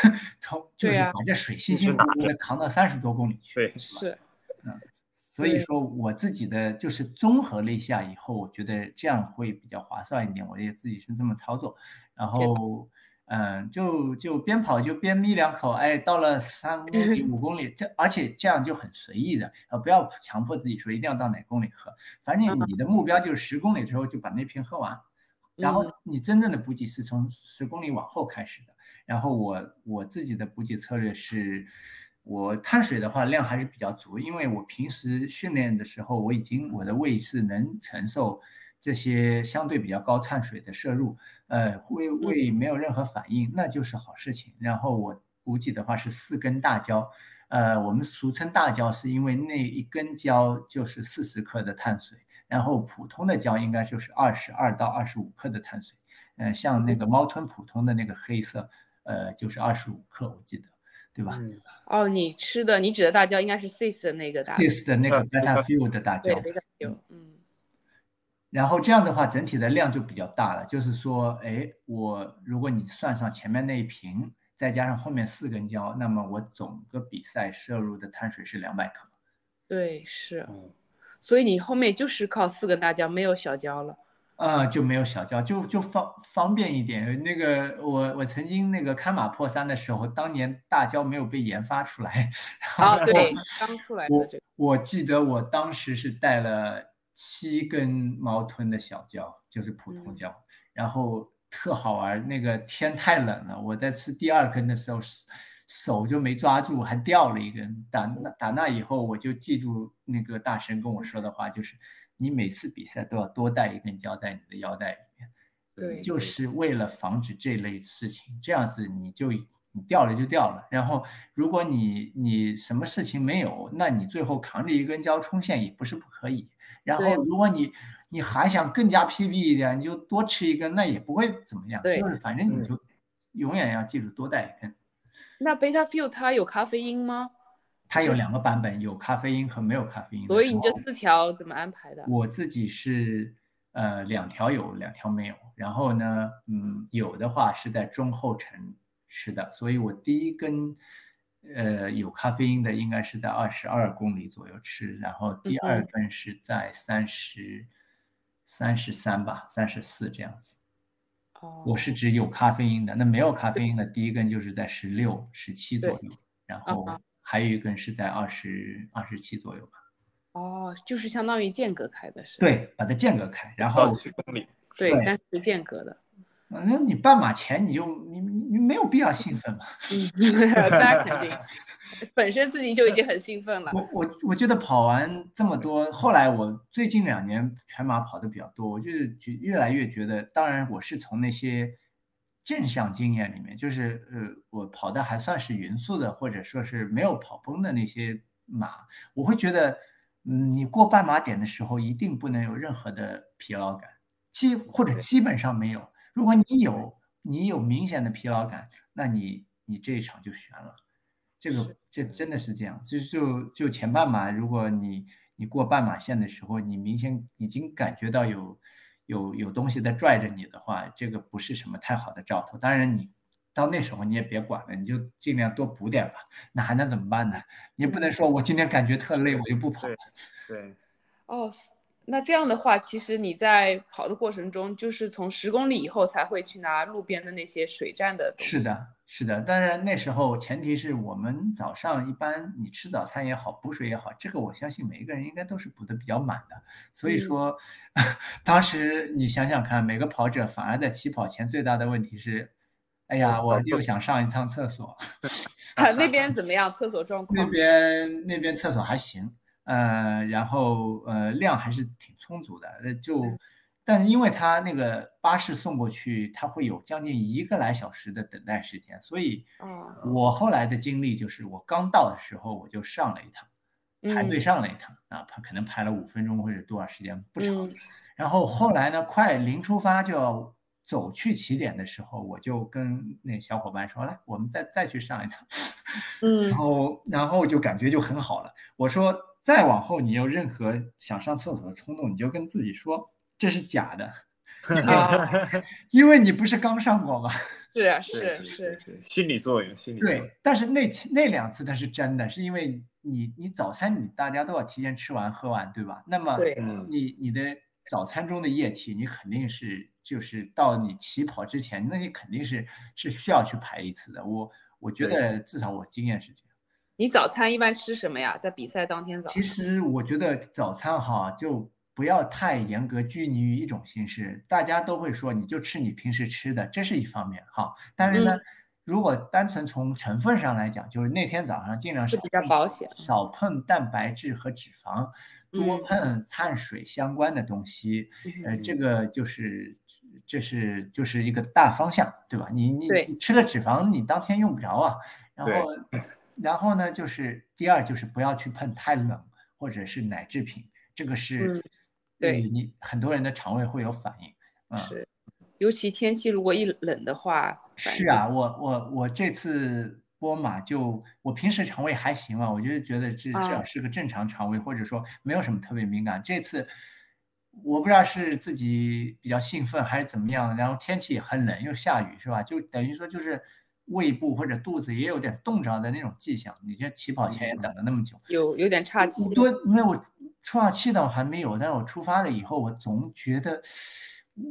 *laughs* 从就是把这水辛辛苦苦的扛到三十多公里去。对，是，嗯，所以说我自己的就是综合了一下以后，我觉得这样会比较划算一点，我也自己是这么操作。然后，嗯，就就边跑就边眯两口，哎，到了三公里、*laughs* 五公里，这而且这样就很随意的，呃，不要强迫自己说一定要到哪公里喝，反正你的目标就是十公里之后就把那瓶喝完，然后你真正的补给是从十公里往后开始的。然后我我自己的补给策略是，我碳水的话量还是比较足，因为我平时训练的时候我已经我的胃是能承受。这些相对比较高碳水的摄入，呃，胃胃没有任何反应，那就是好事情。然后我补给的话是四根大蕉，呃，我们俗称大蕉，是因为那一根蕉就是四十克的碳水，然后普通的蕉应该就是二十二到二十五克的碳水，呃，像那个猫吞普通的那个黑色，呃，就是二十五克，我记得，对吧？哦，你吃的，你指的大蕉应该是 cis 的那个大，cis 的那个 beta fuel 的大蕉，对，beta fuel，嗯。然后这样的话，整体的量就比较大了。就是说，哎，我如果你算上前面那一瓶，再加上后面四根胶，那么我整个比赛摄入的碳水是两百克。对，是。所以你后面就是靠四根大胶，没有小胶了。啊，就没有小胶，就就方方便一点。那个我我曾经那个开马破三的时候，当年大胶没有被研发出来。啊，对，刚出来的这个。我记得我当时是带了。七根猫吞的小胶就是普通胶，然后特好玩。那个天太冷了，我在吃第二根的时候手就没抓住，还掉了一根。打那打那以后，我就记住那个大神跟我说的话，就是你每次比赛都要多带一根胶在你的腰带里面，对，就是为了防止这类事情。这样子你就你掉了就掉了。然后如果你你什么事情没有，那你最后扛着一根胶冲线也不是不可以。然后，如果你你还想更加 PB 一点，你就多吃一根，那也不会怎么样。就是反正你就永远要记住多带一根。那 Beta Fuel 它有咖啡因吗？它有两个版本，有咖啡因和没有咖啡因。所以你这四条怎么安排的？我自己是呃两条有，两条没有。然后呢，嗯，有的话是在中后程吃的，所以我第一根。呃，有咖啡因的应该是在二十二公里左右吃，然后第二根是在三十三十三吧，三十四这样子。哦，我是指有咖啡因的，那没有咖啡因的第一根就是在十六、十七左右，然后还有一根是在二十二十七左右吧。哦，就是相当于间隔开的是？对，把它间隔开，然后七公里。对，但是间隔的。那你半马前你就你你你没有必要兴奋嘛？嗯，*laughs* 那肯定，本身自己就已经很兴奋了。我我我觉得跑完这么多，后来我最近两年全马跑的比较多，我就是觉越来越觉得，当然我是从那些正向经验里面，就是呃我跑的还算是匀速的，或者说是没有跑崩的那些马，我会觉得，嗯，你过半马点的时候一定不能有任何的疲劳感，基或者基本上没有。如果你有你有明显的疲劳感，那你你这一场就悬了。这个这真的是这样，就就就前半马，如果你你过半马线的时候，你明显已经感觉到有有有东西在拽着你的话，这个不是什么太好的兆头。当然你到那时候你也别管了，你就尽量多补点吧。那还能怎么办呢？你不能说我今天感觉特累，我就不跑了。对，哦。那这样的话，其实你在跑的过程中，就是从十公里以后才会去拿路边的那些水站的。是的，是的。当然那时候前提是我们早上一般你吃早餐也好，补水也好，这个我相信每一个人应该都是补的比较满的。所以说，*laughs* 当时你想想看，每个跑者反而在起跑前最大的问题是，哎呀，我又想上一趟厕所。*laughs* 那边怎么样？厕所状况？那边那边厕所还行。呃，然后呃量还是挺充足的，呃就，但是因为他那个巴士送过去，他会有将近一个来小时的等待时间，所以，我后来的经历就是，我刚到的时候我就上了一趟，排队上了一趟，啊，排可能排了五分钟或者多少时间不长，然后后来呢，快临出发就要走去起点的时候，我就跟那小伙伴说，来，我们再再去上一趟，嗯，然后然后就感觉就很好了，我说。再往后，你有任何想上厕所的冲动，你就跟自己说这是假的，*laughs* 因为你不是刚上过吗？*laughs* 是啊，是是是，心理作用，心理作用。对，但是那那两次它是真的，是因为你你早餐你大家都要提前吃完喝完，对吧？那么你你的早餐中的液体你肯定是就是到你起跑之前，那你肯定是是需要去排一次的。我我觉得至少我经验是这样。你早餐一般吃什么呀？在比赛当天早？其实我觉得早餐哈，就不要太严格拘泥于一种形式。大家都会说，你就吃你平时吃的，这是一方面哈。但是呢，如果单纯从成分上来讲，就是那天早上尽量少比较保险，少碰蛋白质和脂肪，多碰碳水相关的东西。呃，这个就是这是就是一个大方向，对吧？你你吃了脂肪，你当天用不着啊。然后。然后呢，就是第二，就是不要去碰太冷或者是奶制品，这个是对你很多人的肠胃会有反应。是，尤其天气如果一冷的话。是啊，我我我这次波马就我平时肠胃还行嘛，我就觉得这至少是个正常肠胃，或者说没有什么特别敏感。这次我不知道是自己比较兴奋还是怎么样，然后天气也很冷，又下雨，是吧？就等于说就是。胃部或者肚子也有点冻着的那种迹象，你这起跑前也等了那么久，有有点岔气。对，因为我出下气的还没有，但是我出发了以后，我总觉得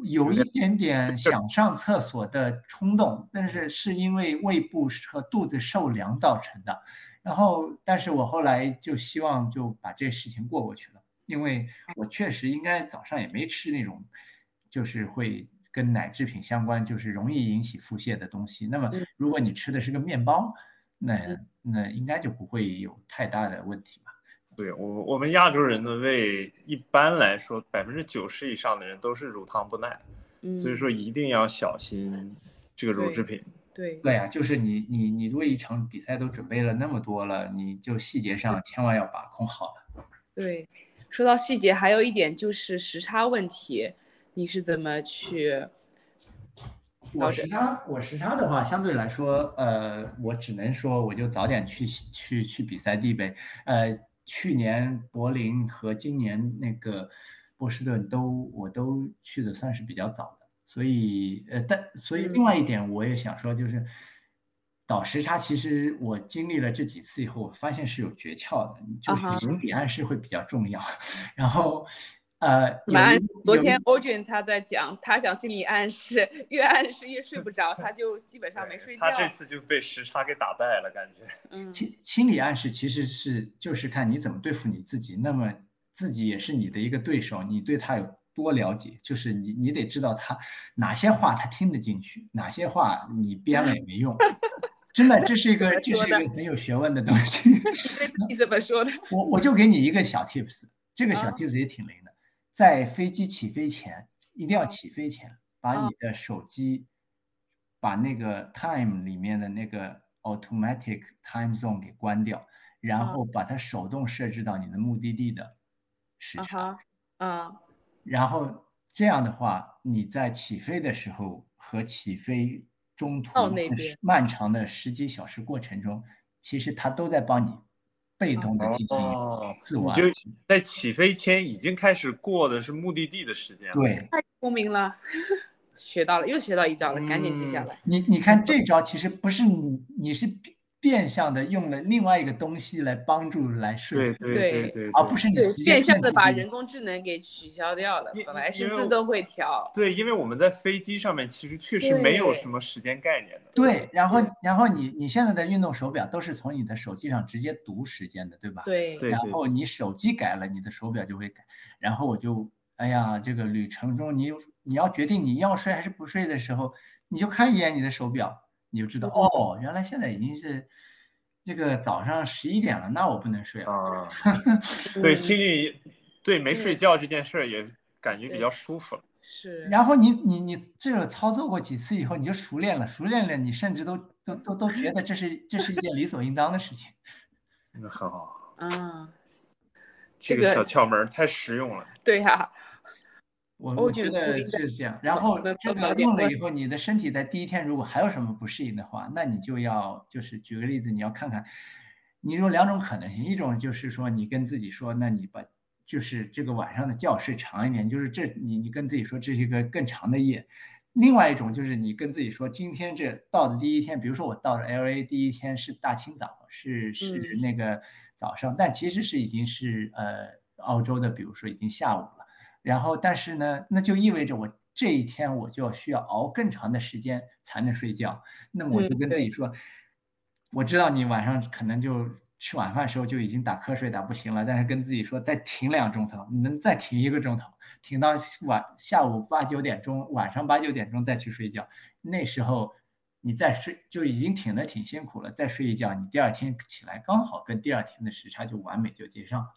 有一点点想上厕所的冲动，但是是因为胃部和肚子受凉造成的。然后，但是我后来就希望就把这事情过过去了，因为我确实应该早上也没吃那种，就是会。跟奶制品相关，就是容易引起腹泻的东西。那么，如果你吃的是个面包，那那应该就不会有太大的问题吧？对我，我们亚洲人的胃一般来说，百分之九十以上的人都是乳糖不耐，所以说一定要小心这个乳制品。对对呀，就是你你你为一场比赛都准备了那么多了，你就细节上千万要把控好了。对，说到细节，还有一点就是时差问题。你是怎么去？我时差，我时差的话，相对来说，呃，我只能说，我就早点去去去比赛地呗。呃，去年柏林和今年那个波士顿都我都去的算是比较早的，所以呃，但所以另外一点我也想说，就是倒时差，其实我经历了这几次以后，我发现是有诀窍的，就是心理暗示会比较重要，*laughs* 然后。呃，昨天欧俊他在讲，他想心理暗示，越暗示越睡不着，他就基本上没睡觉。他这次就被时差给打败了，感觉。*laughs* 嗯，心心理暗示其实是就是看你怎么对付你自己，那么自己也是你的一个对手，你对他有多了解，就是你你得知道他哪些话他听得进去，哪些话你编了也没用。*laughs* 真的，这是一个这是一个很有学问的东西。*laughs* 你怎么说的？我我就给你一个小 tips，这个小 tips 也挺灵的。在飞机起飞前，一定要起飞前把你的手机，把那个 time 里面的那个 automatic time zone 给关掉，然后把它手动设置到你的目的地的时差。啊，然后这样的话，你在起飞的时候和起飞中途漫长的十几小时过程中，其实它都在帮你。被动的进行自我，就在起飞前已经开始过的是目的地的时间。对，太聪明了，*laughs* 学到了，又学到一招了，赶紧记下来。你你看这招其实不是你，你是。变相的用了另外一个东西来帮助来睡，对对对，而不是你变相的把人工智能给取消掉了。本来是自动会调。对，因为我们在飞机上面其实确实没有什么时间概念的。对，然后然后你你现在的运动手表都是从你的手机上直接读时间的，对吧？对。然后你手机改了，你的手表就会改。然后我就哎呀，这个旅程中你你要决定你要睡还是不睡的时候，你就看一眼你的手表。你就知道哦，原来现在已经是这个早上十一点了，那我不能睡了。对，*laughs* 心里对没睡觉这件事儿也感觉比较舒服了。*laughs* 是。然后你你你这个操作过几次以后，你就熟练了，熟练了，你甚至都都都都觉得这是这是一件理所应当的事情。那 *laughs* 很好。嗯。这个小窍门太实用了。对呀。我我觉得是这样，然后这个用了以后，你的身体在第一天如果还有什么不适应的话，那你就要就是举个例子，你要看看，你有两种可能性，一种就是说你跟自己说，那你把就是这个晚上的觉睡长一点，就是这你你跟自己说这是一个更长的夜，另外一种就是你跟自己说，今天这到的第一天，比如说我到了 L A 第一天是大清早，是是那个早上，但其实是已经是呃澳洲的，比如说已经下午了。然后，但是呢，那就意味着我这一天我就要需要熬更长的时间才能睡觉。那么我就跟自己说，我知道你晚上可能就吃晚饭时候就已经打瞌睡打不行了，但是跟自己说再停两钟头，你能再停一个钟头，停到晚下午八九点钟，晚上八九点钟再去睡觉。那时候你再睡就已经挺的挺辛苦了，再睡一觉，你第二天起来刚好跟第二天的时差就完美就接上了。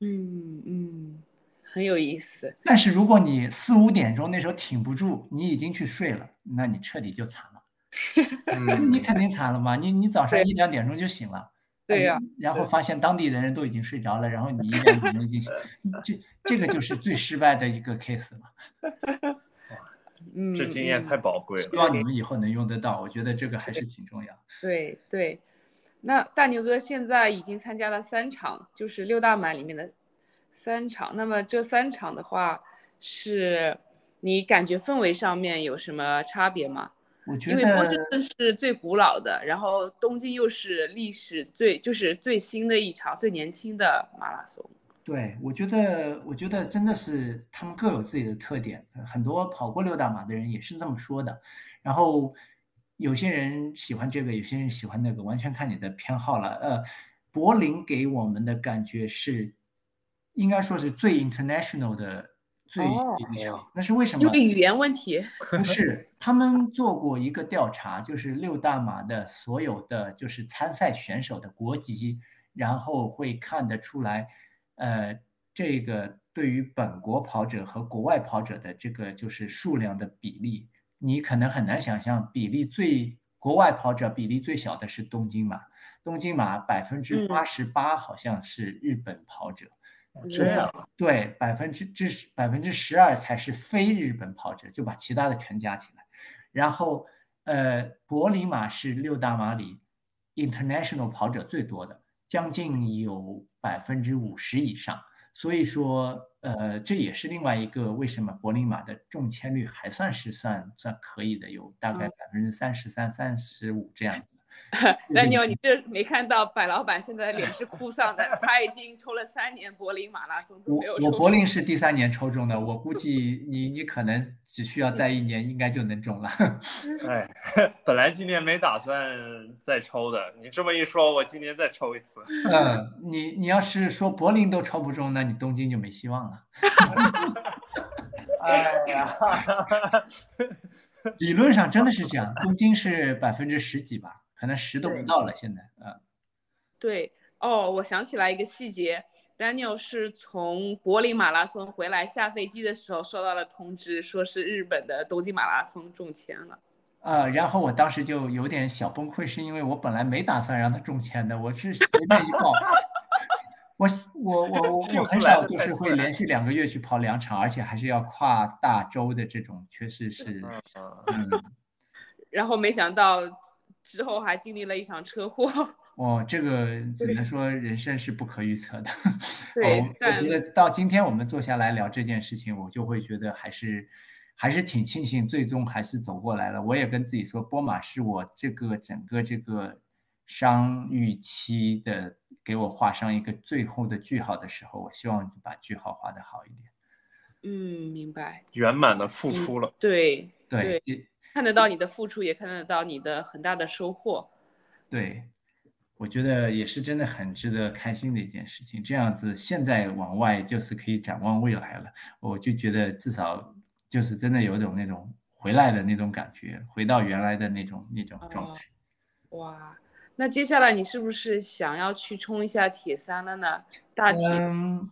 嗯嗯，很有意思。但是如果你四五点钟那时候挺不住，你已经去睡了，那你彻底就惨了。*laughs* 你肯定惨了嘛？你你早上一两点钟就醒了，对呀。然后发现当地的人都已经睡着了，然后你一两点钟已经醒，这这个就是最失败的一个 case 了。嗯，这经验太宝贵了，希望你们以后能用得到。我觉得这个还是挺重要。对对，那大牛哥现在已经参加了三场，就是六大满里面的三场。那么这三场的话，是你感觉氛围上面有什么差别吗？我觉得，因为波士顿是最古老的，然后东京又是历史最就是最新的一场最年轻的马拉松。对，我觉得，我觉得真的是他们各有自己的特点。很多跑过六大马的人也是这么说的。然后有些人喜欢这个，有些人喜欢那个，完全看你的偏好了。呃，柏林给我们的感觉是，应该说是最 international 的最。那是为什么？因为语言问题。不是，他们做过一个调查，就是六大马的所有的就是参赛选手的国籍，然后会看得出来。呃，这个对于本国跑者和国外跑者的这个就是数量的比例，你可能很难想象，比例最国外跑者比例最小的是东京马，东京马百分之八十八好像是日本跑者，这样对，百分之至百分之十二才是非日本跑者，就把其他的全加起来，然后呃，柏林马是六大马里 international 跑者最多的。将近有百分之五十以上，所以说，呃，这也是另外一个为什么柏林马的中签率还算是算算可以的，有大概百分之三十三、三十五这样子。*laughs* 那你你这没看到柏老板现在脸是哭丧的，他已经抽了三年柏林马拉松都没有我柏林是第三年抽中的，我估计你你可能只需要再一年，应该就能中了。哎，*laughs* 本来今年没打算再抽的，你这么一说，我今年再抽一次。嗯，你你要是说柏林都抽不中，那你东京就没希望了。*laughs* 哎呀，理论上真的是这样，东京是百分之十几吧。可能十都不到了，现在啊。对哦，我想起来一个细节，Daniel 是从柏林马拉松回来，下飞机的时候收到了通知，说是日本的东京马拉松中签了。呃，然后我当时就有点小崩溃，是因为我本来没打算让他中签的，我是随便一报。*laughs* 我我我我我很少就是会连续两个月去跑两场，而且还是要跨大洲的这种，确实是嗯。然后没想到。之后还经历了一场车祸，*laughs* 哦，这个只能说人生是不可预测的。*laughs* 对，我觉得到今天我们坐下来聊这件事情，我就会觉得还是还是挺庆幸，最终还是走过来了。我也跟自己说，波马是我这个整个这个伤愈期的，给我画上一个最后的句号的时候，我希望把句号画得好一点。嗯，明白。圆满的付出了。对对。看得到你的付出，也看得到你的很大的收获。对，我觉得也是真的很值得开心的一件事情。这样子，现在往外就是可以展望未来了。我就觉得至少就是真的有种那种回来的那种感觉，回到原来的那种那种状态。哇，那接下来你是不是想要去冲一下铁三了呢？大铁？嗯，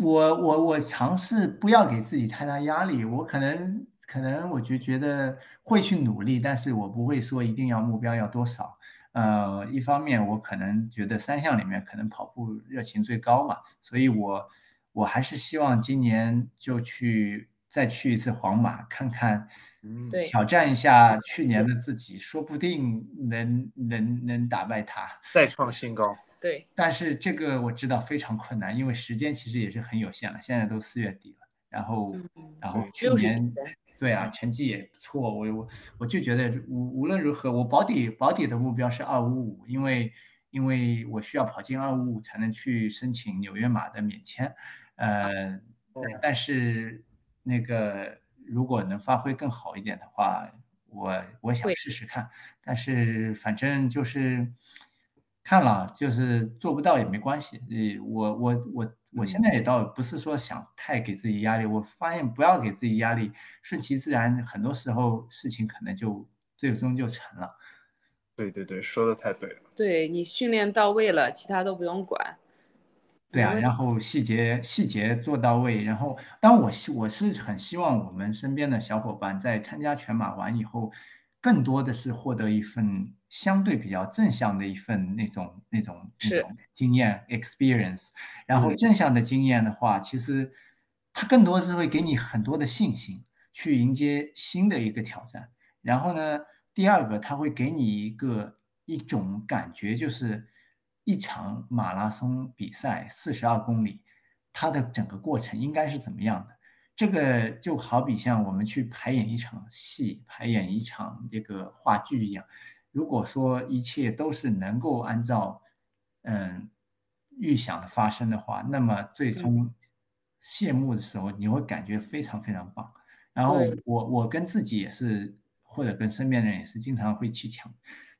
我我我尝试不要给自己太大压力，我可能。可能我就觉得会去努力，但是我不会说一定要目标要多少。呃，一方面我可能觉得三项里面可能跑步热情最高嘛，所以我我还是希望今年就去再去一次皇马看看，嗯，挑战一下去年的自己，说不定能能能打败他，再创新高。对，但是这个我知道非常困难，因为时间其实也是很有限了，现在都四月底了，然后然后去年。对啊，成绩也不错，我我我就觉得无无论如何，我保底保底的目标是二五五，因为因为我需要跑进二五五才能去申请纽约马的免签，呃，但是那个如果能发挥更好一点的话，我我想试试看。但是反正就是看了，就是做不到也没关系。呃，我我我我现在也倒不是说想太给自己压力，我发现不要给自己压力，顺其自然，很多时候事情可能就最终就成了。对对对，说的太对了。对你训练到位了，其他都不用管。对啊，然后细节细节做到位，然后，当我希我是很希望我们身边的小伙伴在参加全马完以后，更多的是获得一份相对比较正向的一份那种那种那种经验 experience。然后正向的经验的话，其实它更多是会给你很多的信心，去迎接新的一个挑战。然后呢，第二个，它会给你一个一种感觉，就是。一场马拉松比赛四十二公里，它的整个过程应该是怎么样的？这个就好比像我们去排演一场戏、排演一场这个话剧一样。如果说一切都是能够按照嗯预想的发生的话，那么最终谢幕的时候，你会感觉非常非常棒。然后我我跟自己也是，或者跟身边人也是，经常会去强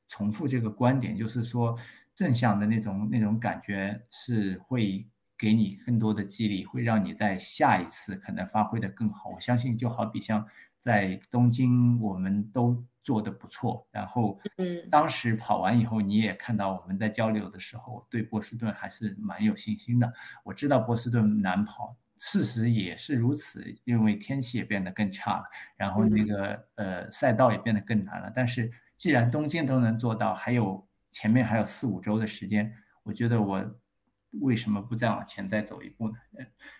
重复这个观点，就是说。正向的那种那种感觉是会给你更多的激励，会让你在下一次可能发挥的更好。我相信，就好比像在东京，我们都做的不错。然后，嗯，当时跑完以后，你也看到我们在交流的时候，对波士顿还是蛮有信心的。我知道波士顿难跑，事实也是如此，因为天气也变得更差了，然后那个呃赛道也变得更难了。但是，既然东京都能做到，还有。前面还有四五周的时间，我觉得我为什么不再往前再走一步呢？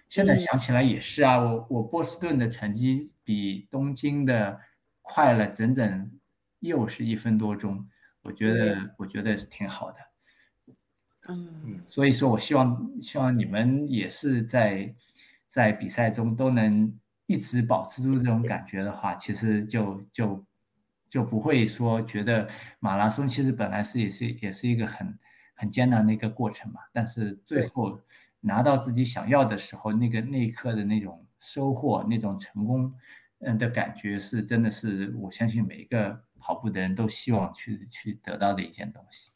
现在想起来也是啊，我我波士顿的成绩比东京的快了整整又是一分多钟，我觉得我觉得是挺好的。嗯，所以说我希望希望你们也是在在比赛中都能一直保持住这种感觉的话，其实就就。就不会说觉得马拉松其实本来是也是也是一个很很艰难的一个过程嘛，但是最后拿到自己想要的时候，那个那一刻的那种收获、那种成功，嗯的感觉是真的是我相信每一个跑步的人都希望去去得到的一件东西。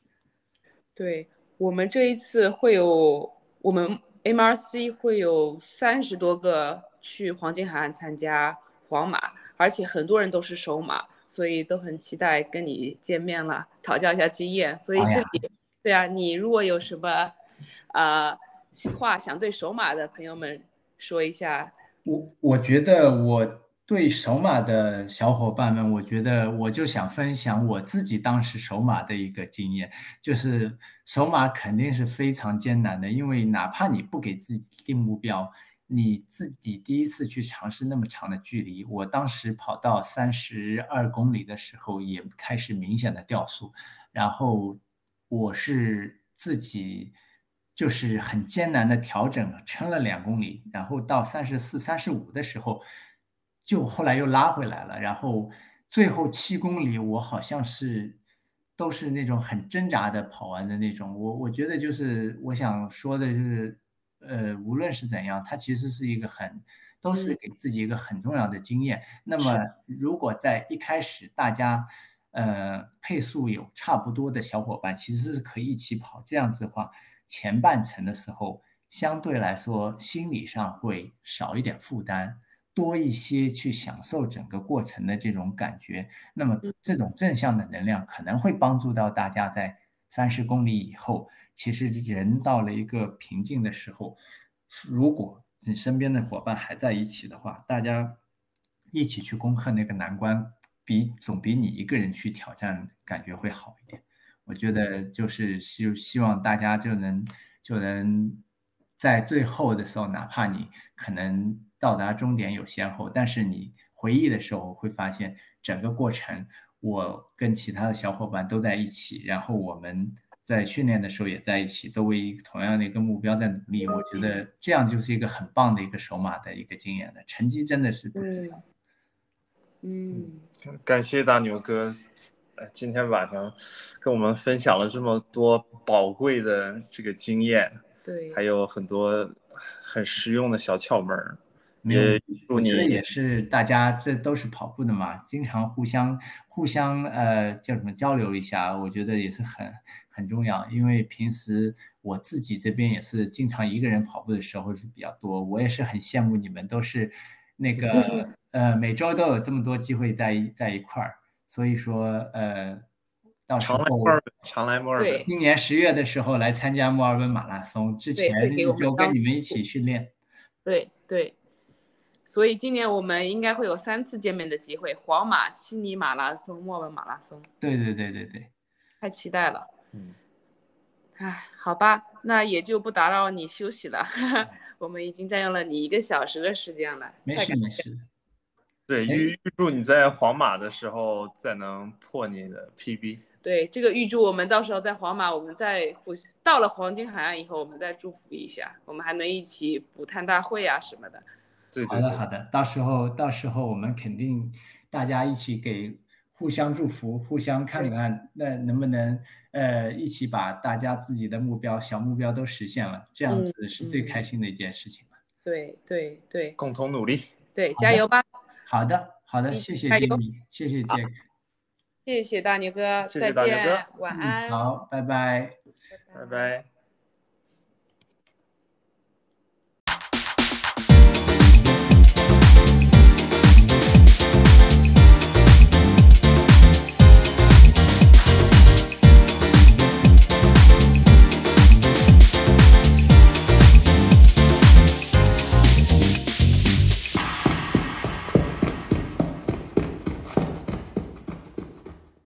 对我们这一次会有我们 MRC 会有三十多个去黄金海岸参加皇马，而且很多人都是首马。所以都很期待跟你见面了，讨教一下经验。所以这里，对啊，你如果有什么，呃，话想对首马的朋友们说一下。我我觉得我对首马的小伙伴们，我觉得我就想分享我自己当时首马的一个经验，就是首马肯定是非常艰难的，因为哪怕你不给自己定目标。你自己第一次去尝试那么长的距离，我当时跑到三十二公里的时候，也开始明显的掉速，然后我是自己就是很艰难的调整，撑了两公里，然后到三十四、三十五的时候，就后来又拉回来了，然后最后七公里我好像是都是那种很挣扎的跑完的那种，我我觉得就是我想说的就是。呃，无论是怎样，它其实是一个很，都是给自己一个很重要的经验。那么，如果在一开始大家，呃，配速有差不多的小伙伴，其实是可以一起跑。这样子的话，前半程的时候，相对来说心理上会少一点负担，多一些去享受整个过程的这种感觉。那么，这种正向的能量可能会帮助到大家在三十公里以后。其实人到了一个瓶颈的时候，如果你身边的伙伴还在一起的话，大家一起去攻克那个难关，比总比你一个人去挑战感觉会好一点。我觉得就是希希望大家就能就能在最后的时候，哪怕你可能到达终点有先后，但是你回忆的时候会发现整个过程，我跟其他的小伙伴都在一起，然后我们。在训练的时候也在一起，都为同样的一个目标在努力。我觉得这样就是一个很棒的一个首马的一个经验了。成绩真的是不重要。嗯，感谢大牛哥，今天晚上跟我们分享了这么多宝贵的这个经验，对，还有很多很实用的小窍门儿。也祝你也是大家这都是跑步的嘛，经常互相互相呃叫什么交流一下，我觉得也是很很重要。因为平时我自己这边也是经常一个人跑步的时候是比较多，我也是很羡慕你们都是那个呃每周都有这么多机会在在一块儿，所以说呃。到时候常来墨尔本。今年十月的时候来参加墨尔本马拉松，之前一周跟你们一起训练。对对，所以今年我们应该会有三次见面的机会：皇马、悉尼马拉松、墨尔本马拉松。对对对对对，太期待了。嗯。哎，好吧，那也就不打扰你休息了。*laughs* 我们已经占用了你一个小时的时间了。没事没事。对，预预祝你在皇马的时候再能破你的 PB。对这个预祝我们到时候在皇马，我们再互到了黄金海岸以后，我们再祝福一下，我们还能一起补碳大会啊什么的。对，好的好的，到时候到时候我们肯定大家一起给互相祝福，互相看看那能不能呃一起把大家自己的目标小目标都实现了，这样子是最开心的一件事情了。对对对，共同努力。对，加油吧。好的好的，谢谢杰米，谢谢杰。谢谢大牛哥，再见，晚安。好，拜拜，拜拜。